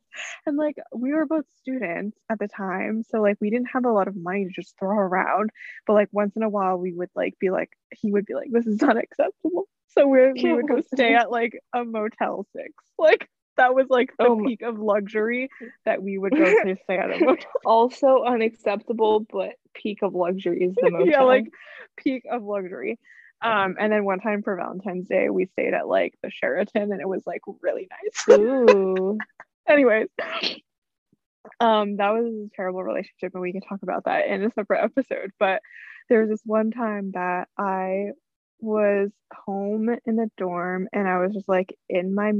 and like we were both students at the time so like we didn't have a lot of money to just throw around but like once in a while we would like be like he would be like this is not acceptable so we, we would go stay at like a motel six like that was like the Oh peak of luxury that we would go to stay at a <laughs> motel Also unacceptable, but peak of luxury is the <laughs> motel. yeah like peak of luxury um and then one time for valentine's day we stayed at like the sheraton and it was like really nice Ooh. <laughs> anyways um that was a terrible relationship and we can talk about that in a separate episode but there was this one time that i was home in the dorm and i was just like in my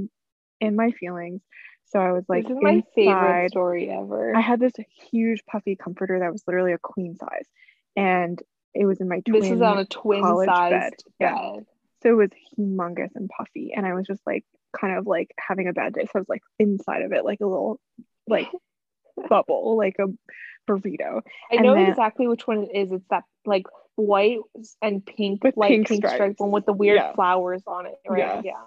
in my feelings so i was like this is my favorite story ever. i had this huge puffy comforter that was literally a queen size and it was in my twin this is on a twin sized bed. bed. Yeah. so it was humongous and puffy and i was just like kind of like having a bad day so i was like inside of it like a little like <laughs> bubble like a burrito I And know then- exactly which one it is. It's that like white and pink, With like pink pink, stripe one with the weird Yeah. flowers on it, right? Yes. Yeah.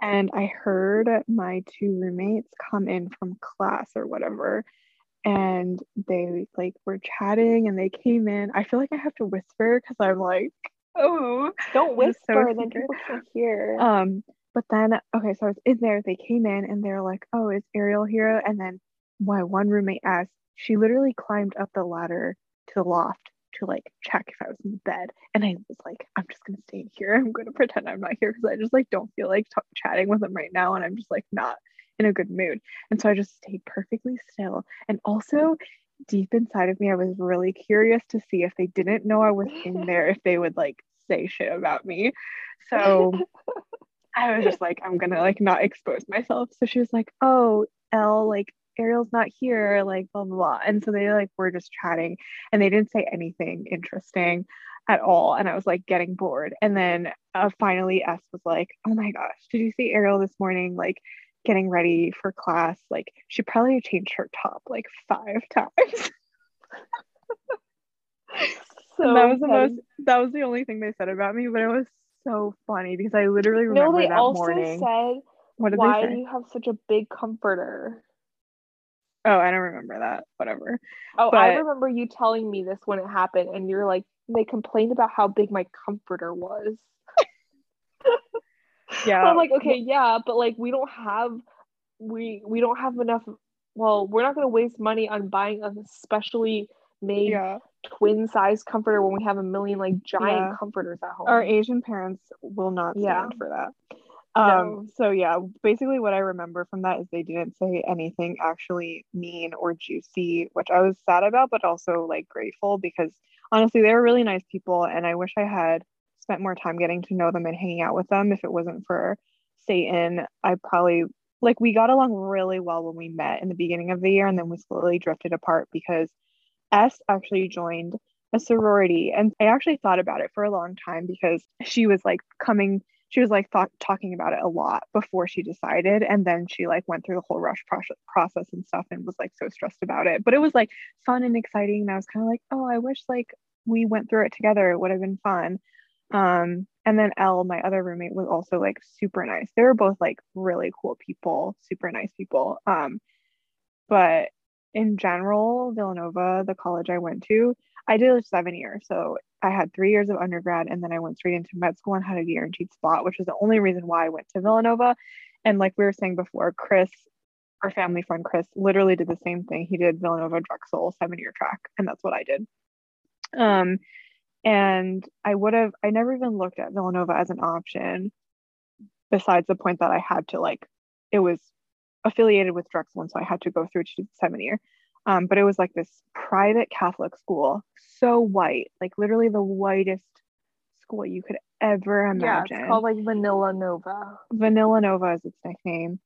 and i heard my two roommates come in from class or whatever and they like were chatting and they came in i feel like i have to whisper because i'm like oh Don't is so whisper, then people can't hear. Um, but then okay, so I was in there, they came in and they're like, Oh, is Ariel here? And then my one roommate asked, she literally climbed up the ladder to the loft to like check if I was in the bed. And I was like, I'm just gonna stay here. I'm gonna pretend I'm not here because I just like don't feel like t- chatting with them right now, and I'm just like not in a good mood. And so I just stayed perfectly still. And also, deep inside of me, I was really curious to see if they didn't know I was in <laughs> there, if they would like say shit about me. So I was just like, I'm gonna like not expose myself. So she was like, Oh, L, like Ariel's not here, like blah blah blah. And so they like were just chatting and they didn't say anything interesting at all. And I was like getting bored. And then uh, finally S was like, Oh my gosh, did you see Ariel this morning? Like getting ready for class. Like she probably changed her top like five <laughs> times. so that was the most that was the only thing they said about me, but it was so funny because I literally remember no, they that also morning. Said, what did why they say? do you have such a big comforter? Oh, I don't remember that. Whatever. Oh, but, I remember you telling me this when it happened, and you're like, they complained about how big my comforter was. Yeah. I'm like, okay, yeah, but like we don't have we we don't have enough well, we're not gonna waste money on buying a specially made yeah. twin size comforter when we have a million like giant yeah. comforters at home. Our Asian parents will not stand yeah. for that. Um, no. so yeah, basically what I remember from that is they didn't say anything actually mean or juicy, which I was sad about, but also like grateful because honestly they were really nice people and I wish I had spent more time getting to know them and hanging out with them. If it wasn't for Satan, I probably like we got along really well when we met in the beginning of the year and then we slowly drifted apart because S actually joined a sorority and I actually thought about it for a long time because she was like coming she was like thought, talking about it a lot before she decided and then she like went through the whole rush process process and stuff and was like so stressed about it. But it was like fun and exciting and I was kind of like oh I wish like we went through it together. It would have been fun um and then Elle my other roommate was also like super nice they were both like really cool people super nice people um but in general Villanova the college I went to I did a seven year so I had three years of undergrad and then I went straight into med school and had a guaranteed spot, which is the only reason why I went to Villanova. And like we were saying before, Chris, our family friend Chris, literally did the same thing. He did Villanova Drexel seven year track, and that's what I did. Um, and I would have, I never even looked at Villanova as an option, besides the point that I had to like, it was affiliated with Drexel, and so I had to go through to the seven year. Um, but it was like this private Catholic school, so white, like literally the whitest school you could ever imagine. Yeah, it's called like Vanilla Nova. Vanilla Nova is its nickname.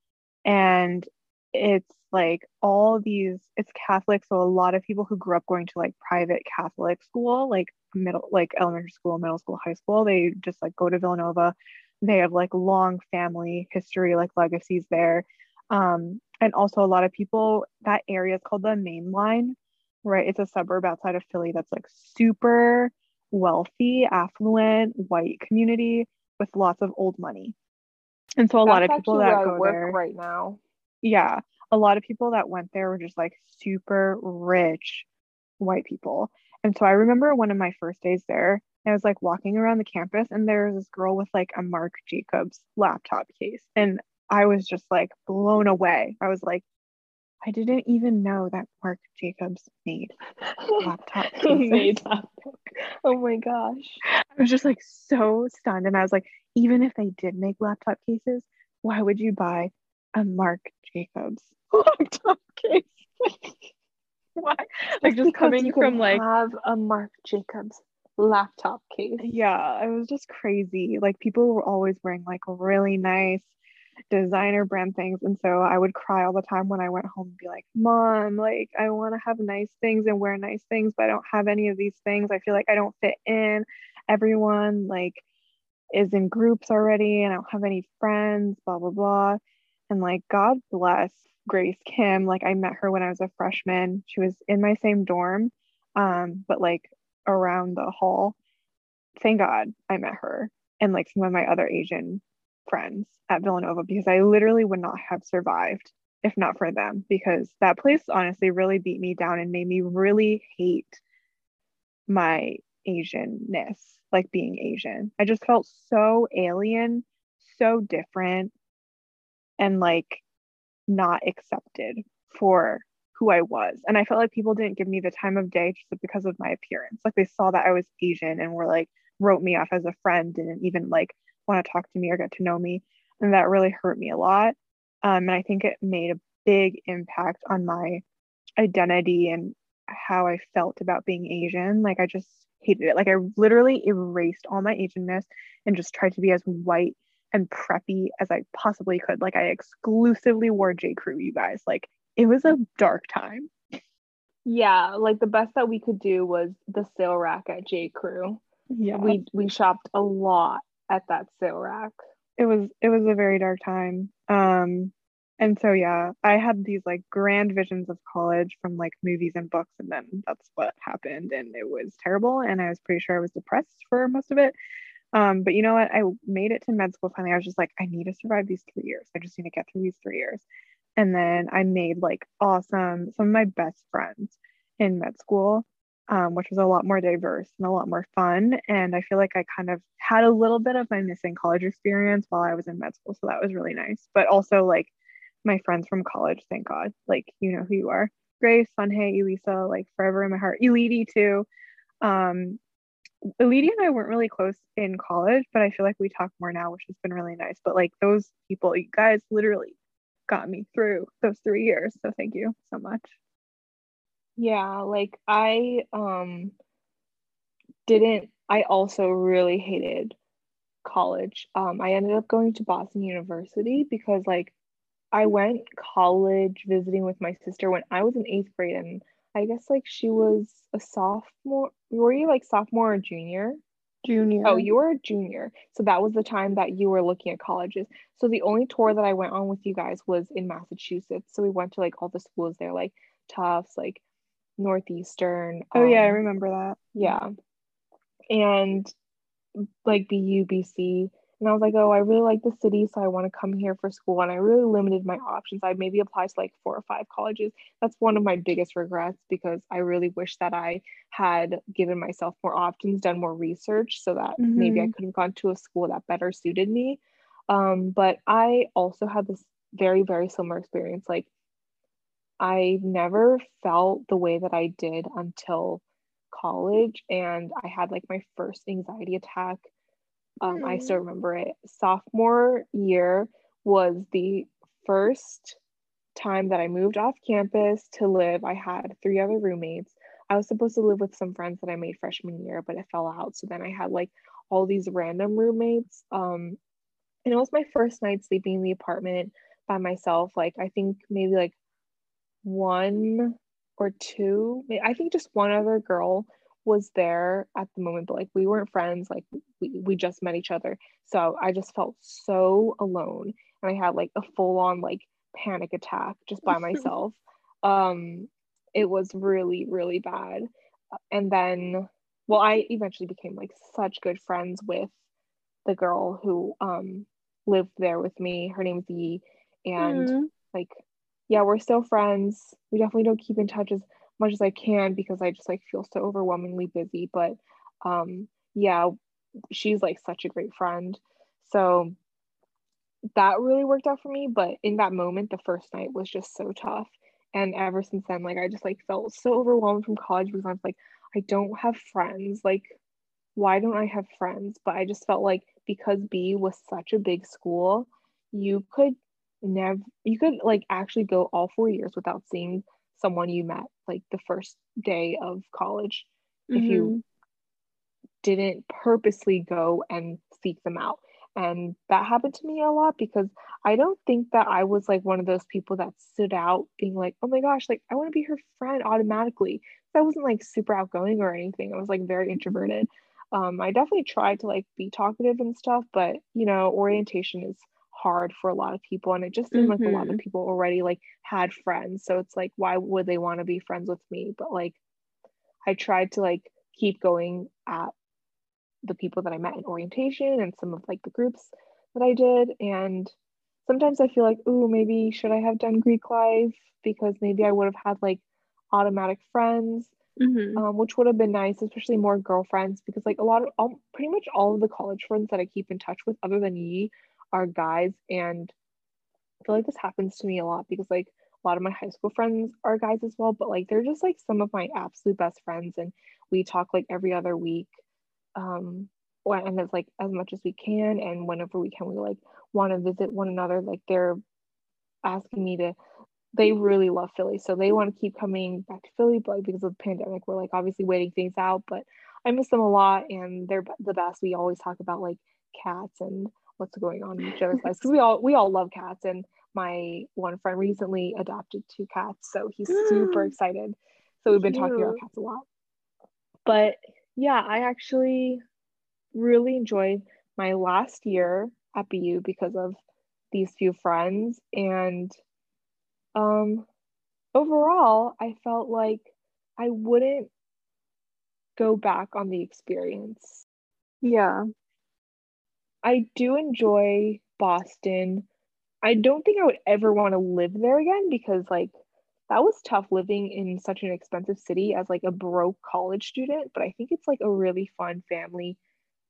And it's like all these, it's Catholic. So a lot of people who grew up going to like private Catholic school, like middle, like elementary school, middle school, high school, they just like go to Villanova. They have like long family history, like legacies there. Um, and also a lot of people that area is called the main line right it's a suburb outside of philly that's like super wealthy affluent white community with lots of old money and so a that's lot of people that go there right now yeah a lot of people that went there were just like super rich white people and so i remember one of my first days there I was like walking around the campus and there was this girl with like a Marc Jacobs laptop case. And I was just like blown away. I was like, I didn't even know that Marc Jacobs made laptop <laughs> made. <laughs> Oh my gosh. I was just like so stunned. And I was like, even if they did make laptop cases, why would you buy a Marc Jacobs <laughs> laptop case? <laughs> why? Like just coming from like have a Marc Jacobs laptop case. Yeah, it was just crazy. Like people were always wearing like really nice designer brand things. And so I would cry all the time when I went home and be like, Mom, like, I want to have nice things and wear nice things, but I don't have any of these things. I feel like I don't fit in. Everyone, like, is in groups already and I don't have any friends, blah, blah, blah. And like, God bless Grace Kim. Like, I met her when I was a freshman. She was in my same dorm, um, but like around the hall. Thank God I met her and like some of my other Asian friends at Villanova because I literally would not have survived if not for them because that place honestly really beat me down and made me really hate my Asianness, like being Asian. I just felt so alien, so different, and like not accepted for who I was. And I felt like people didn't give me the time of day just because of my appearance. Like they saw that I was Asian and were like, wrote me off as a friend, didn't even like want to talk to me or get to know me. And that really hurt me a lot. Um, and I think it made a big impact on my identity and how I felt about being Asian. Like I just hated it. Like I literally erased all my Asianness and just tried to be as white and preppy as I possibly could. Like I exclusively wore J. Crew, you guys. Like it was a dark time. Yeah, like the best that we could do was the sale rack at J. Crew. Yeah. We we shopped a lot at that sale rack. It was it was a very dark time. Um and so yeah, I had these like grand visions of college from like movies and books and then that's what happened and it was terrible and I was pretty sure I was depressed for most of it. Um, but you know what? I made it to med school finally. I was just like, I need to survive these three years. I just need to get through these three years. And then I made like awesome, some of my best friends in med school, um, which was a lot more diverse and a lot more fun. And I feel like I kind of had a little bit of my missing college experience while I was in med school. So that was really nice. But also, like, my friends from college, thank God. Like, you know who you are. Grace, Sunhay, Elisa, like forever in my heart. Elidi too. Um, Elidi and I weren't really close in college, but I feel like we talk more now, which has been really nice. But like those people, you guys literally got me through those three years. So thank you so much. Yeah, like I um didn't I also really hated college. Um I ended up going to Boston University because like I went college visiting with my sister when I was in 8th grade and I guess like she was a sophomore. Were you like sophomore or junior? Junior. Oh, you were a junior. So that was the time that you were looking at colleges. So the only tour that I went on with you guys was in Massachusetts. So we went to like all the schools there, like Tufts, like Northeastern. Oh yeah, I um, remember that. Yeah. And like BU, BC. And I was like, oh, I really like the city, so I want to come here for school. And I really limited my options. I maybe applied to like four or five colleges. That's one of my biggest regrets because I really wish that I had given myself more options, done more research so that mm-hmm. maybe I mm-hmm. could have gone to a school that better suited me. Um, but I also had this very, very similar experience. Like, I never felt the way that I did until college. And I had like my first anxiety attack um, I still remember it. Sophomore year was the first time that I moved off campus to live. I had three other roommates. I was supposed to live with some friends that I made freshman year, but it fell out. So then I had like all these random roommates. Um, and it was my first night sleeping in the apartment by myself. Like I think maybe like one or two, I think just one other girl was there at the moment, but like we weren't friends, like we, we just met each other. So I just felt so alone. And I had like a full on like panic attack just by <laughs> myself. um, it was really, really bad. And then, well, I eventually became like such good friends with the girl who um lived there with me. Her name name's Yi. And mm. like, yeah, we're still friends. We definitely don't keep in touch as much as I can because I just like feel so overwhelmingly busy. But um, yeah, she's like such a great friend. So that really worked out for me. But in that moment, the first night was just so tough. And ever since then, like I just like felt so overwhelmed from college because I was like, I don't have friends. Like, why don't I have friends? But I just felt like because B was such a big school, you could never you could like actually go all four years without seeing someone you met like the first day of college mm-hmm. if you mm-hmm. didn't purposely go and seek them out and that happened to me a lot because i don't think that i was like one of those people that stood out being like oh my gosh like i want to be her friend automatically i wasn't like super outgoing or anything i was like very introverted um, i definitely tried to like be talkative and stuff but you know orientation is hard for a lot of people and it just seemed mm-hmm. like a lot of mm-hmm. people already like had friends so it's like why would they want to be friends with me but like i tried to like keep going at the people that i met in orientation and some of like the groups that i did and sometimes i feel like oh maybe should i have done greek life because maybe i would have had like automatic friends mm-hmm. um, which would have been nice especially more girlfriends because like a lot of all, pretty much all of the college friends that i keep in touch with other than Yi are guys and I feel like this happens to me a lot because like a lot of my high school friends are guys as well, but like they're just like some of my absolute best friends and we talk like every other week. Um and it's like as much as we can and whenever we can we like want to visit one another like they're asking me to they really love Philly so they want to keep coming back to Philly but like, because of the pandemic we're like obviously waiting things out but I miss them a lot and they're the best we always talk about like cats and what's going on in each other's <laughs> lives because we all we all love cats and my one friend recently adopted two cats so he's super <gasps> excited so we've been Cute. talking about cats a lot but yeah I actually really enjoyed my last year at BU because of these few friends and um overall I felt like I wouldn't go back on the experience. Yeah. I do enjoy Boston. I don't think I would ever want to live there again because like that was tough living in such an expensive city as like a broke college student, but I think it's like a really fun family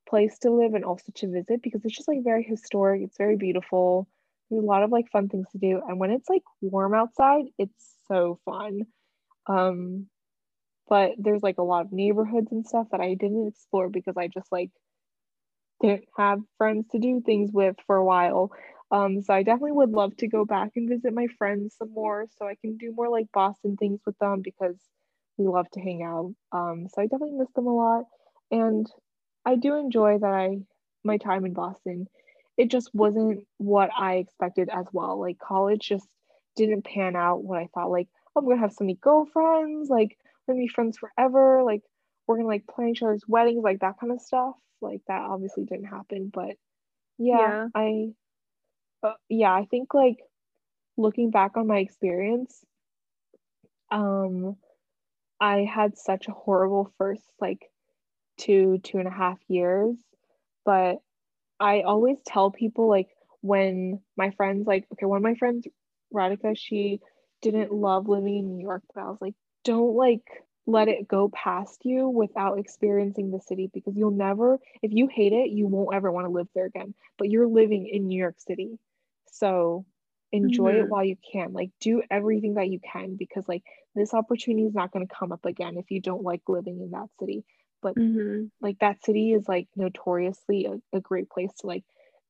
place to live and also to visit because it's just like very historic. It's very beautiful. There's a lot of like fun things to do. And when it's like warm outside, it's so fun. Um, but there's like a lot of neighborhoods and stuff that I didn't explore because I just like didn't have friends to do things with for a while. Um, so I definitely would love to go back and visit my friends some more so I can do more like Boston things with them because we love to hang out. Um, so I definitely miss them a lot. And I do enjoy that I my time in Boston. It just wasn't what I expected as well. Like college just didn't pan out what I thought. Like oh, I'm gonna have so many girlfriends. Like we're gonna be friends forever. Like we're gonna like plan each other's weddings, like that kind of stuff. Like that obviously didn't happen, but yeah, yeah. I uh, yeah, I think like looking back on my experience, um, I had such a horrible first like two, two and a half years. But I always tell people like when my friends like okay, one of my friends, Radhika, she didn't love living in New York, but I was like, don't like let it go past you without experiencing the city because you'll never if you hate it you won't ever want to live there again but you're living in new york city so enjoy mm-hmm. it while you can like do everything that you can because like this opportunity is not going to come up again if you don't like living in that city but mm-hmm. like that city is like notoriously a, a great place to like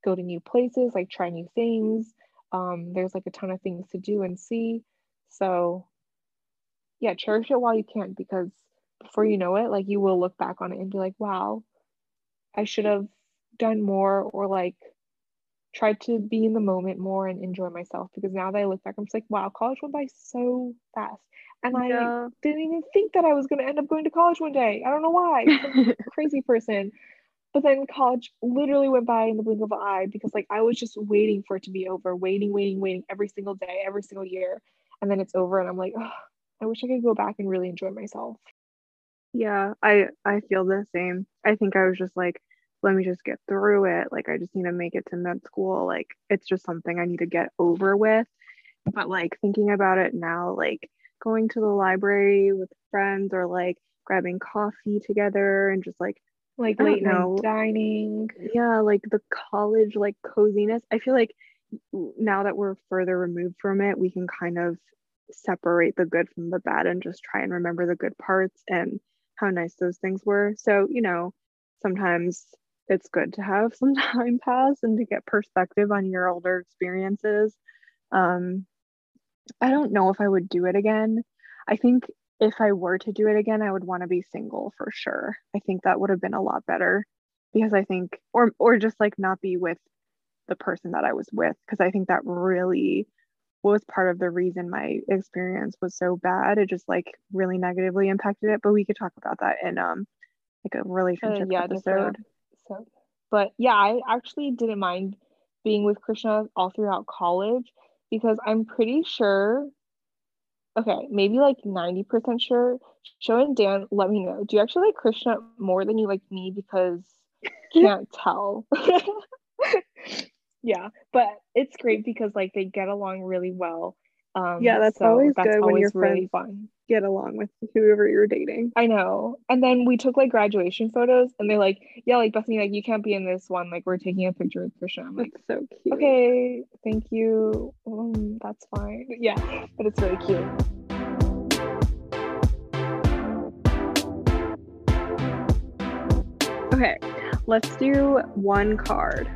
go to new places like try new things um there's like a ton of things to do and see so yeah cherish it while you can because before you know it like you will look back on it and be like wow i should have done more or like tried to be in the moment more and enjoy myself because now that I look back, I'm just like, wow, college went by so fast. And yeah. I didn't even think that I was going to end up going to college one day. I don't know why. <laughs> crazy person. But then college literally went by in the blink of an eye because like I was just waiting for it to be over, waiting, waiting, waiting every single day, every single year. And then it's over and I'm like, oh, I wish I could go back and really enjoy myself. Yeah, I I feel the same. I think I was just like let me just get through it. Like, I just need to make it to med school. Like, it's just something I need to get over with. But, like, thinking about it now, like, going to the library with friends or like grabbing coffee together and just like, like late night dining. Yeah, like the college, like coziness. I feel like now that we're further removed from it, we can kind of separate the good from the bad and just try and remember the good parts and how nice those things were. So, you know, sometimes it's good to have <laughs> some time pass and to get perspective on your older experiences. Um, I don't know if I would do it again. I think if I were to do it again, I would want to be single for sure. I think that would have been a lot better because I think, or or just like not be with the person that I was with because I think that really was part of the reason my experience was so bad. It just like really negatively impacted it. But we could talk about that in um like a relationship uh, yeah, episode So, But yeah, I actually didn't mind being with Krishna all throughout college because I'm pretty sure, okay, maybe like 90% sure. Show and Dan, let me know. Do you actually like Krishna more than you like me? Because <laughs> can't tell. <laughs> yeah, but it's great because like they get along really well. Um, yeah, that's so always that's good always when you're really friends. fun. get along with whoever you're dating. I know. And then we took like graduation photos and they're like, yeah, like Bethany, like you can't be in this one. Like we're taking a picture with Christian. I'm like, That's so cute. okay, thank you. Um, that's fine. Yeah, but it's really cute. Okay, let's do one card.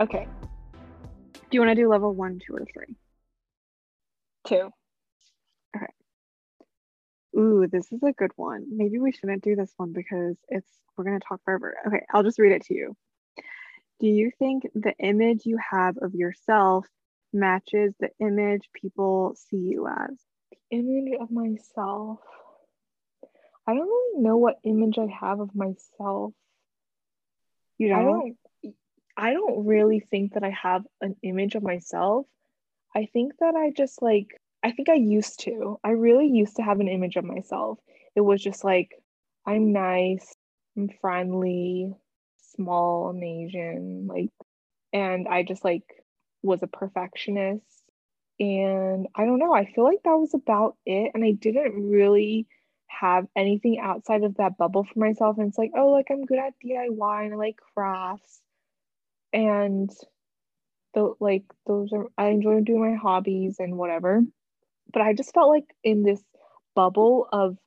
Okay, Do you want to do level one, two, or three? two. Okay. Ooh, this is a good one. Maybe we shouldn't do this one because it's we're gonna talk forever. Okay, I'll just read it to you. Do you think the image you have of yourself matches the image people see you as? The Image of myself. I don't really know what image I have of myself. You I don't? I don't really think that I have an image of myself. I think that I just like I think I used to. I really used to have an image of myself. It was just like I'm nice, I'm friendly, small, I'm Asian, like and I just like was a perfectionist. And I don't know, I feel like that was about it and I didn't really have anything outside of that bubble for myself and it's like, oh, like I'm good at DIY and I like crafts and the like those are I enjoy doing my hobbies and whatever. But I just felt like in this bubble of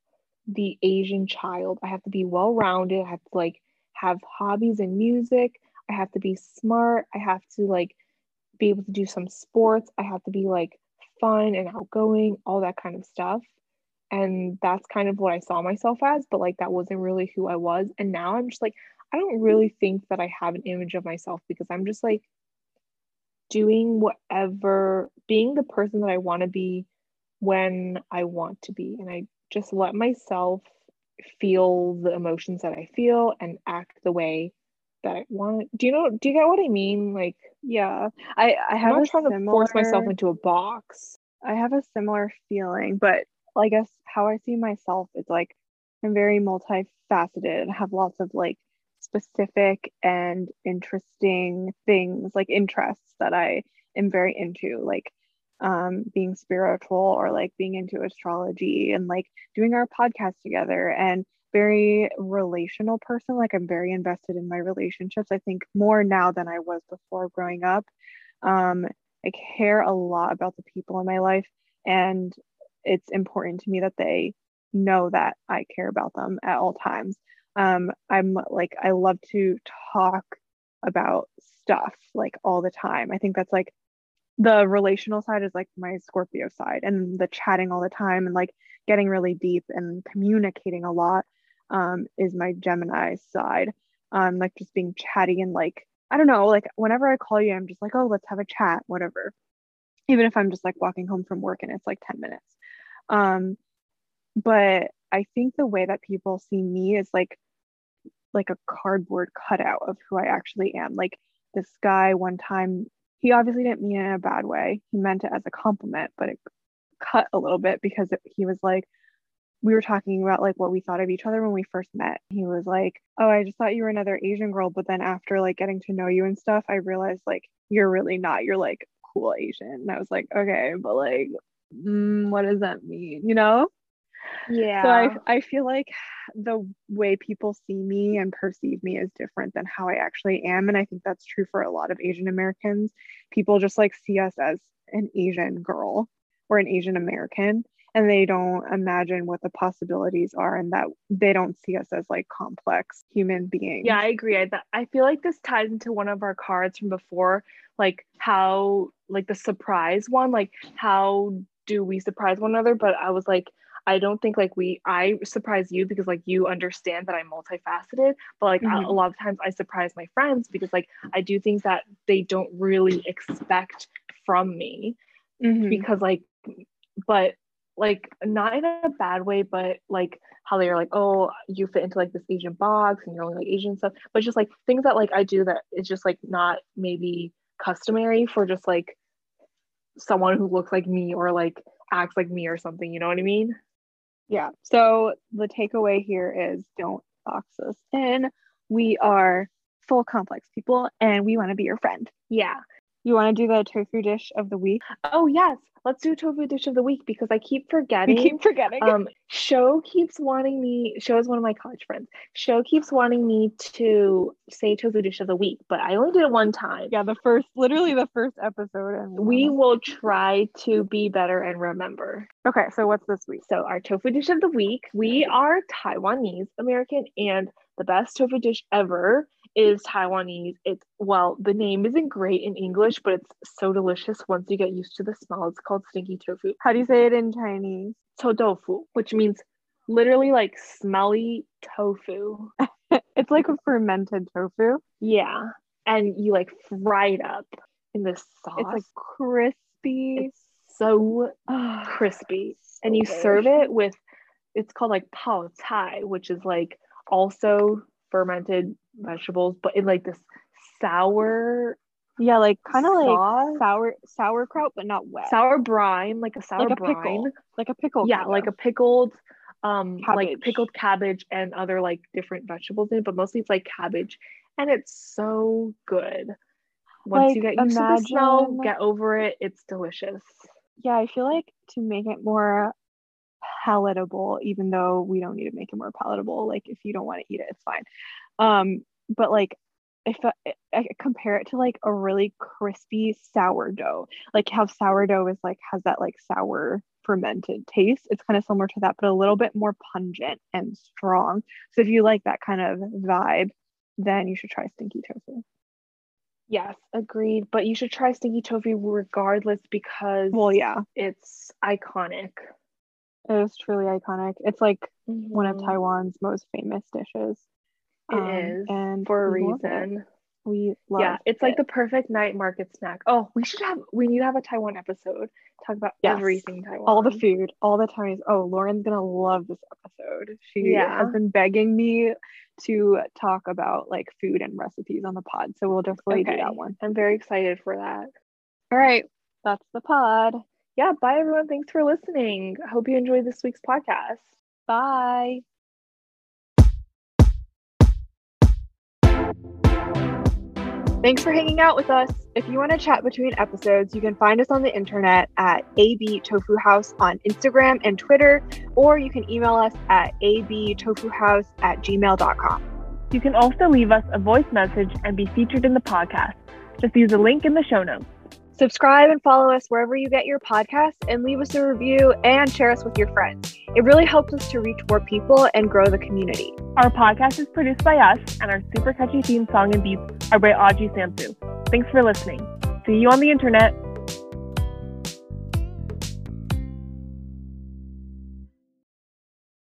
the Asian child, I have to be well rounded. I have to like have hobbies and music. I have to be smart. I have to like be able to do some sports. I have to be like fun and outgoing, all that kind of stuff. And that's kind of what I saw myself as, but like that wasn't really who I was. And now I'm just like, I don't really think that I have an image of myself because I'm just like doing whatever, being the person that I want to be when I want to be. And I just let myself feel the emotions that I feel and act the way that I want. Do you know, do you get what I mean? Like, Yeah, I I I'm have not a trying to force myself into a box. I have a similar feeling, but I guess how I see myself is like I'm very multifaceted, I have lots of like specific and interesting things, like interests that I am very into, like um, being spiritual or like being into astrology and like doing our podcast together and very relational person. Like I'm very invested in my relationships. I think more now than I was before growing up. Um, I care a lot about the people in my life, and it's important to me that they know that I care about them at all times. Um, I'm like, I love to talk about stuff like all the time. I think that's like the relational side is like my Scorpio side, and the chatting all the time and like getting really deep and communicating a lot um, is my Gemini side. Um, like just being chatty and like I don't know, like whenever I call you, I'm just like, oh, let's have a chat, whatever. Even if I'm just like walking home from work and it's like 10 minutes. Um, but I think the way that people see me is like like a cardboard cutout of who I actually am. Like this guy one time, he obviously didn't mean it in a bad way. He meant it as a compliment, but it cut a little bit because it, he was like, we were talking about like what we thought of each other when we first met. He was like, "Oh, I just thought you were another Asian girl, but then after like getting to know you and stuff, I realized like you're really not. You're like cool Asian." And I was like, "Okay, but like mm, what does that mean?" You know? Yeah. So I I feel like the way people see me and perceive me is different than how I actually am, and I think that's true for a lot of Asian Americans. People just like see us as an Asian girl or an Asian American and they don't imagine what the possibilities are and that they don't see us as like complex human beings. Yeah, I agree. I, th- I feel like this ties into one of our cards from before, like how, like the surprise one, like how do we surprise one another? But I was like, I don't think like we, I surprise you because like you understand that I'm multifaceted, but like a- Mhm. a lot of times I surprise my friends because like I do things that they don't really expect from me Mhm. because like but like not in a bad way but like how they're like oh you fit into like this asian box and you're only like asian stuff but just like things that like i do that is just like not maybe customary for just like someone who looks like me or like acts like me or something you know what i mean Yeah. So the takeaway here is don't box us in. We are full complex people and we want to be your friend. yeah You want to do the tofu dish of the week? Oh yes, let's do tofu dish of the week because I keep forgetting. We keep forgetting. um, Show keeps wanting me. Show is one of my college friends. Show keeps wanting me to say tofu dish of the week, but I only did it one time. yeah, the first, literally the first episode. And We will try to be better and remember. okay. So what's this week? So our tofu dish of the week, we are Taiwanese American, and the best tofu dish ever is Taiwanese. It's well, the name isn't great in English, but it's so delicious once you get used to the smell. It's called stinky tofu. How do you say it in Chinese? Tofu, which means literally like smelly tofu. <laughs> it's like a fermented tofu. Yeah. And you like fry it up in this sauce. It's like crispy. it's so <sighs> crispy. and you serve it with it's called like pao cai, which is like also fermented vegetables, but in like this sour Yeah, like kind of like sour sauerkraut, but not wet. sour brine, like a sour like a brine. pickle. Like a pickle. Yeah, kind like a pickled um like pickled cabbage and other like different vegetables in it, but mostly it's like cabbage. And it's so good. Once you get used to the smell, imagine- get over it. It's delicious. yeah, I feel like to make it more palatable, even though we don't need to make it more palatable, like if you don't want to eat it, it's fine. Um, but like if I, I compare it to like a really crispy sourdough, like how sourdough is like has that like sour fermented taste. It's kind of similar to that, but a little bit more pungent and strong. So if you like that kind of vibe, then you should try stinky tofu. Yes, agreed. But you should try stinky tofu regardless because Well, yeah, it's iconic. it is truly iconic. It's like one of Mhm. Taiwan's most famous dishes. It Um, is and for a we love it. reason. We love yeah, it's like the perfect night market snack. Oh, we should have we need to have a Taiwan episode. Talk about Yes. everything Taiwan. all the food, all the Chinese. Oh, Lauren's gonna love this episode. She Yeah. has been begging me to talk about like food and recipes on the pod, so we'll definitely do that one. I'm very excited for that. All right, that's the pod. Yeah, bye everyone. Thanks for listening. I hope you enjoyed this week's podcast. Bye. Thanks for hanging out with us. If you want to chat between episodes, you can find us on the internet at AB Tofu House on Instagram and Twitter, or you can email us at abtofuhouse at gmail.com. You can also leave us a voice message and be featured in the podcast. Just use the link in the show notes. Subscribe and follow us wherever you get your podcasts and leave us a review and share us with your friends. It really helps us to reach more people and grow the community. Our podcast is produced by us, and our super catchy theme song and beats are by Audrey Sjamsu. Thanks for listening. See you on the internet.